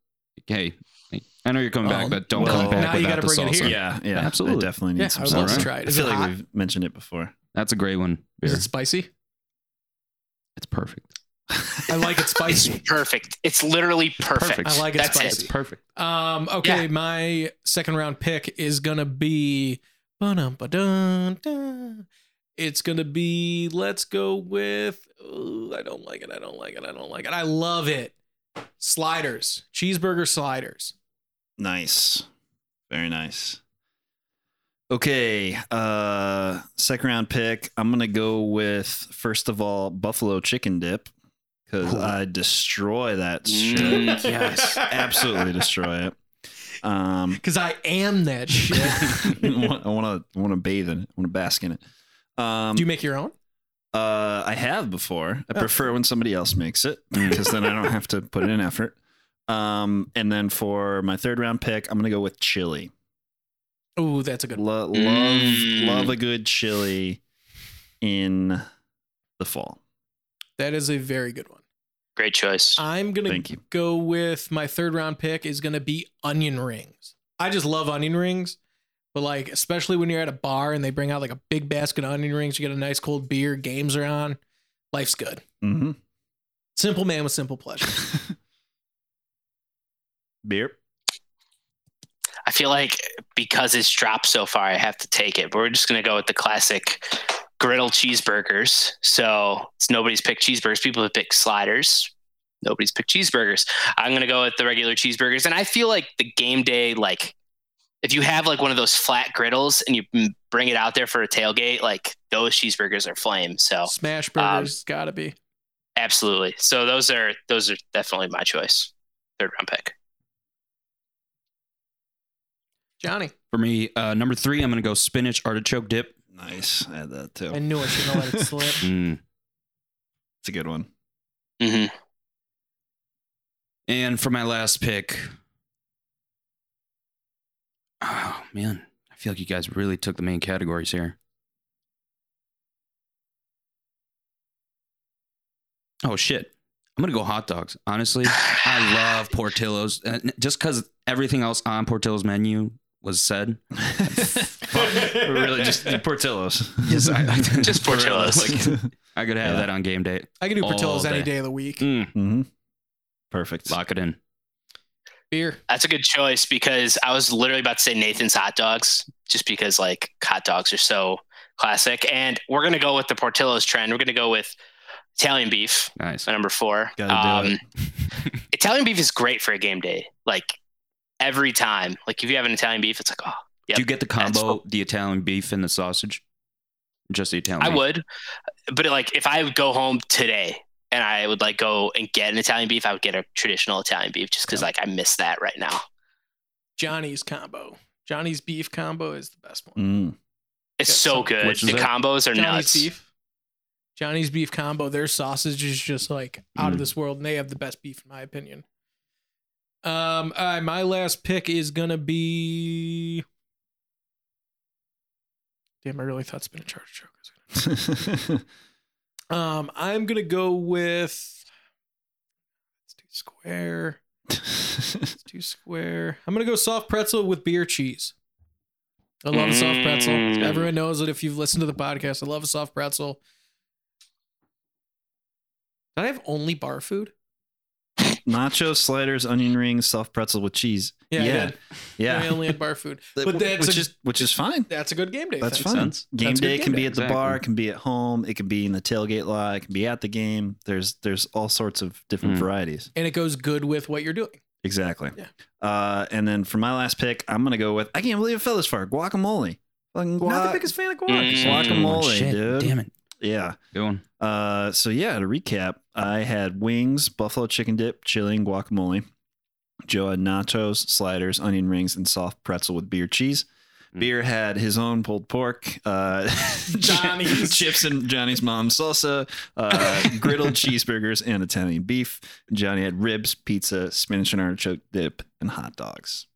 Like, hey, I know you're coming Well, back, oh, but don't well, come back now you without gotta the bring it salsa. here. Yeah, yeah, Absolutely. I definitely need Yeah, some I would love salsa. to try it. I feel it like hot? we've mentioned it before. That's a great one. Is it spicy? It's perfect. I like it It's spicy. perfect. It's literally perfect. perfect. I like it That's spicy. It's perfect. Um, okay, Yeah. my second round pick is gonna be. It's gonna be. Let's go with. ooh, I don't like it. I don't like it. I don't like it. I love it. Sliders, cheeseburger sliders. Nice. Very nice. Okay. Uh second round pick. I'm gonna go with first of all buffalo chicken dip. Because Ooh. I destroy that shit. Mm, yes. Absolutely destroy it. Um, Because I am that shit. I want to want to bathe in it. I want to bask in it. Um, Do you make your own? uh, I have before. I Oh. prefer when somebody else makes it because then I don't have to put in effort. Um, and then for my third round pick, I'm gonna go with chili. Oh, that's a good one. Lo- love Mm. love a good chili in the fall. That is a very good one. Great choice. I'm gonna Thank you. go with my third round pick is gonna be onion rings. I just love onion rings, but like especially when you're at a bar and they bring out like a big basket of onion rings, you get a nice cold beer, games are on, life's good. Mm-hmm. Simple man with simple pleasure. Beer. I feel like because it's dropped so far, I have to take it. But we're just gonna go with the classic griddle cheeseburgers. So it's nobody's picked cheeseburgers. People have picked sliders. Nobody's picked cheeseburgers. I'm gonna go with the regular cheeseburgers. And I feel like the game day, like if you have like one of those flat griddles and you bring it out there for a tailgate, like those cheeseburgers are flame. So Smash Um, burgers, gotta be. absolutely. So those are those are definitely my choice. Third round pick. Johnny, For me, uh, number three, I'm gonna go spinach artichoke dip. Nice. I had that too. I knew I shouldn't have let it slip. Mm. It's a good one. hmm And for my last pick, oh man, I feel like you guys really took the main categories here. Oh shit, I'm gonna go hot dogs. Honestly, I love Portillo's, and just because everything else on Portillo's menu was said. really, just Portillo's. Just, I, I- Just Portillo's. like, I could have Yeah. that on game day. I can do All Portillo's any day. day of the week. Mm, hmm Perfect. lock it in. Beer. That's a good choice because I was literally about to say Nathan's hot dogs, just because like hot dogs are so classic. And we're gonna go with the Portillo's trend. We're gonna go with Italian beef, Nice. my number four. Gotta Um, Italian beef is great for a game day. Like every time, like if you have an Italian beef, it's like oh, Yep. Do you get the That's combo, the Italian beef and the sausage? Just the Italian. I beef? would. But like if I would go home today and I would like go and get an Italian beef, I would get a traditional Italian beef just because like I miss that right now. Johnny's combo. Johnny's beef combo is the best one. Mm. It's so so- good. The it? combos are Johnny's nuts. beef. Johnny's beef combo. Their sausage is just like out of Mm. this world, and they have the best beef in my opinion. Um, all right, my last pick is gonna be. Damn, I really thought spinach artichoke was gonna. Um, I'm gonna go with. Let's do square. Let's do square. I'm gonna go soft pretzel with beer cheese. I love a soft pretzel. Mm. Everyone knows it if you've listened to the podcast. I love a soft pretzel. Did I have only bar food? Nachos, sliders, onion rings, soft pretzel with cheese. Yeah, I yeah, yeah. I only had bar food. But that's which a- is which is fine. That's a good game day. That's thing. fine. sense. Game That's good day game can day. be at the Exactly. bar, it can be at home, it can be in the tailgate lot, it can be at the game. There's there's all sorts of different Mm. varieties. And it goes good with what you're doing. Exactly. Yeah. Uh, and then for my last pick, I'm gonna go with I can't believe it fell this far. Guacamole. Fucking guac. Not the biggest fan of guac. Mm. Guacamole, Oh, shit. dude. Damn it. Yeah. Good one. Uh, so yeah, to recap, I had wings, buffalo chicken dip, chili, and guacamole. Joe had nachos, sliders, onion rings, and soft pretzel with beer cheese. Mm. Beer had his own pulled pork, uh, Johnny's. chips and Johnny's mom's salsa, uh, griddled cheeseburgers, and Italian beef. Johnny had ribs, pizza, spinach and artichoke dip, and hot dogs.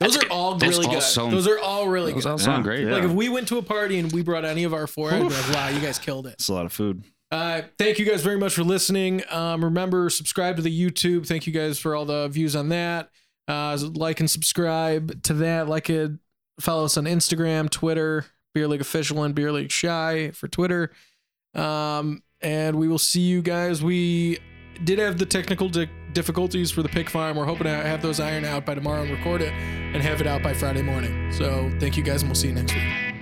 Those That's are good. all Those really all good. sound- Those are all really Those good. all sound great. Yeah. Like if we went to a party and we brought any of our four, I'd be like, wow, you guys killed it. It's a lot of food. Uh, thank you guys very much for listening. Um, remember, subscribe to the YouTube. Thank you guys for all the views on that. Uh, like and subscribe to that. Like it. Follow us on Instagram, Twitter, Beer League Official, and Beer League Shy for Twitter. Um, and we will see you guys. We did have the technical di- difficulties for the pig farm. We're hoping to have those iron out by tomorrow and record it and have it out by Friday morning. So thank you guys, and we'll see you next week.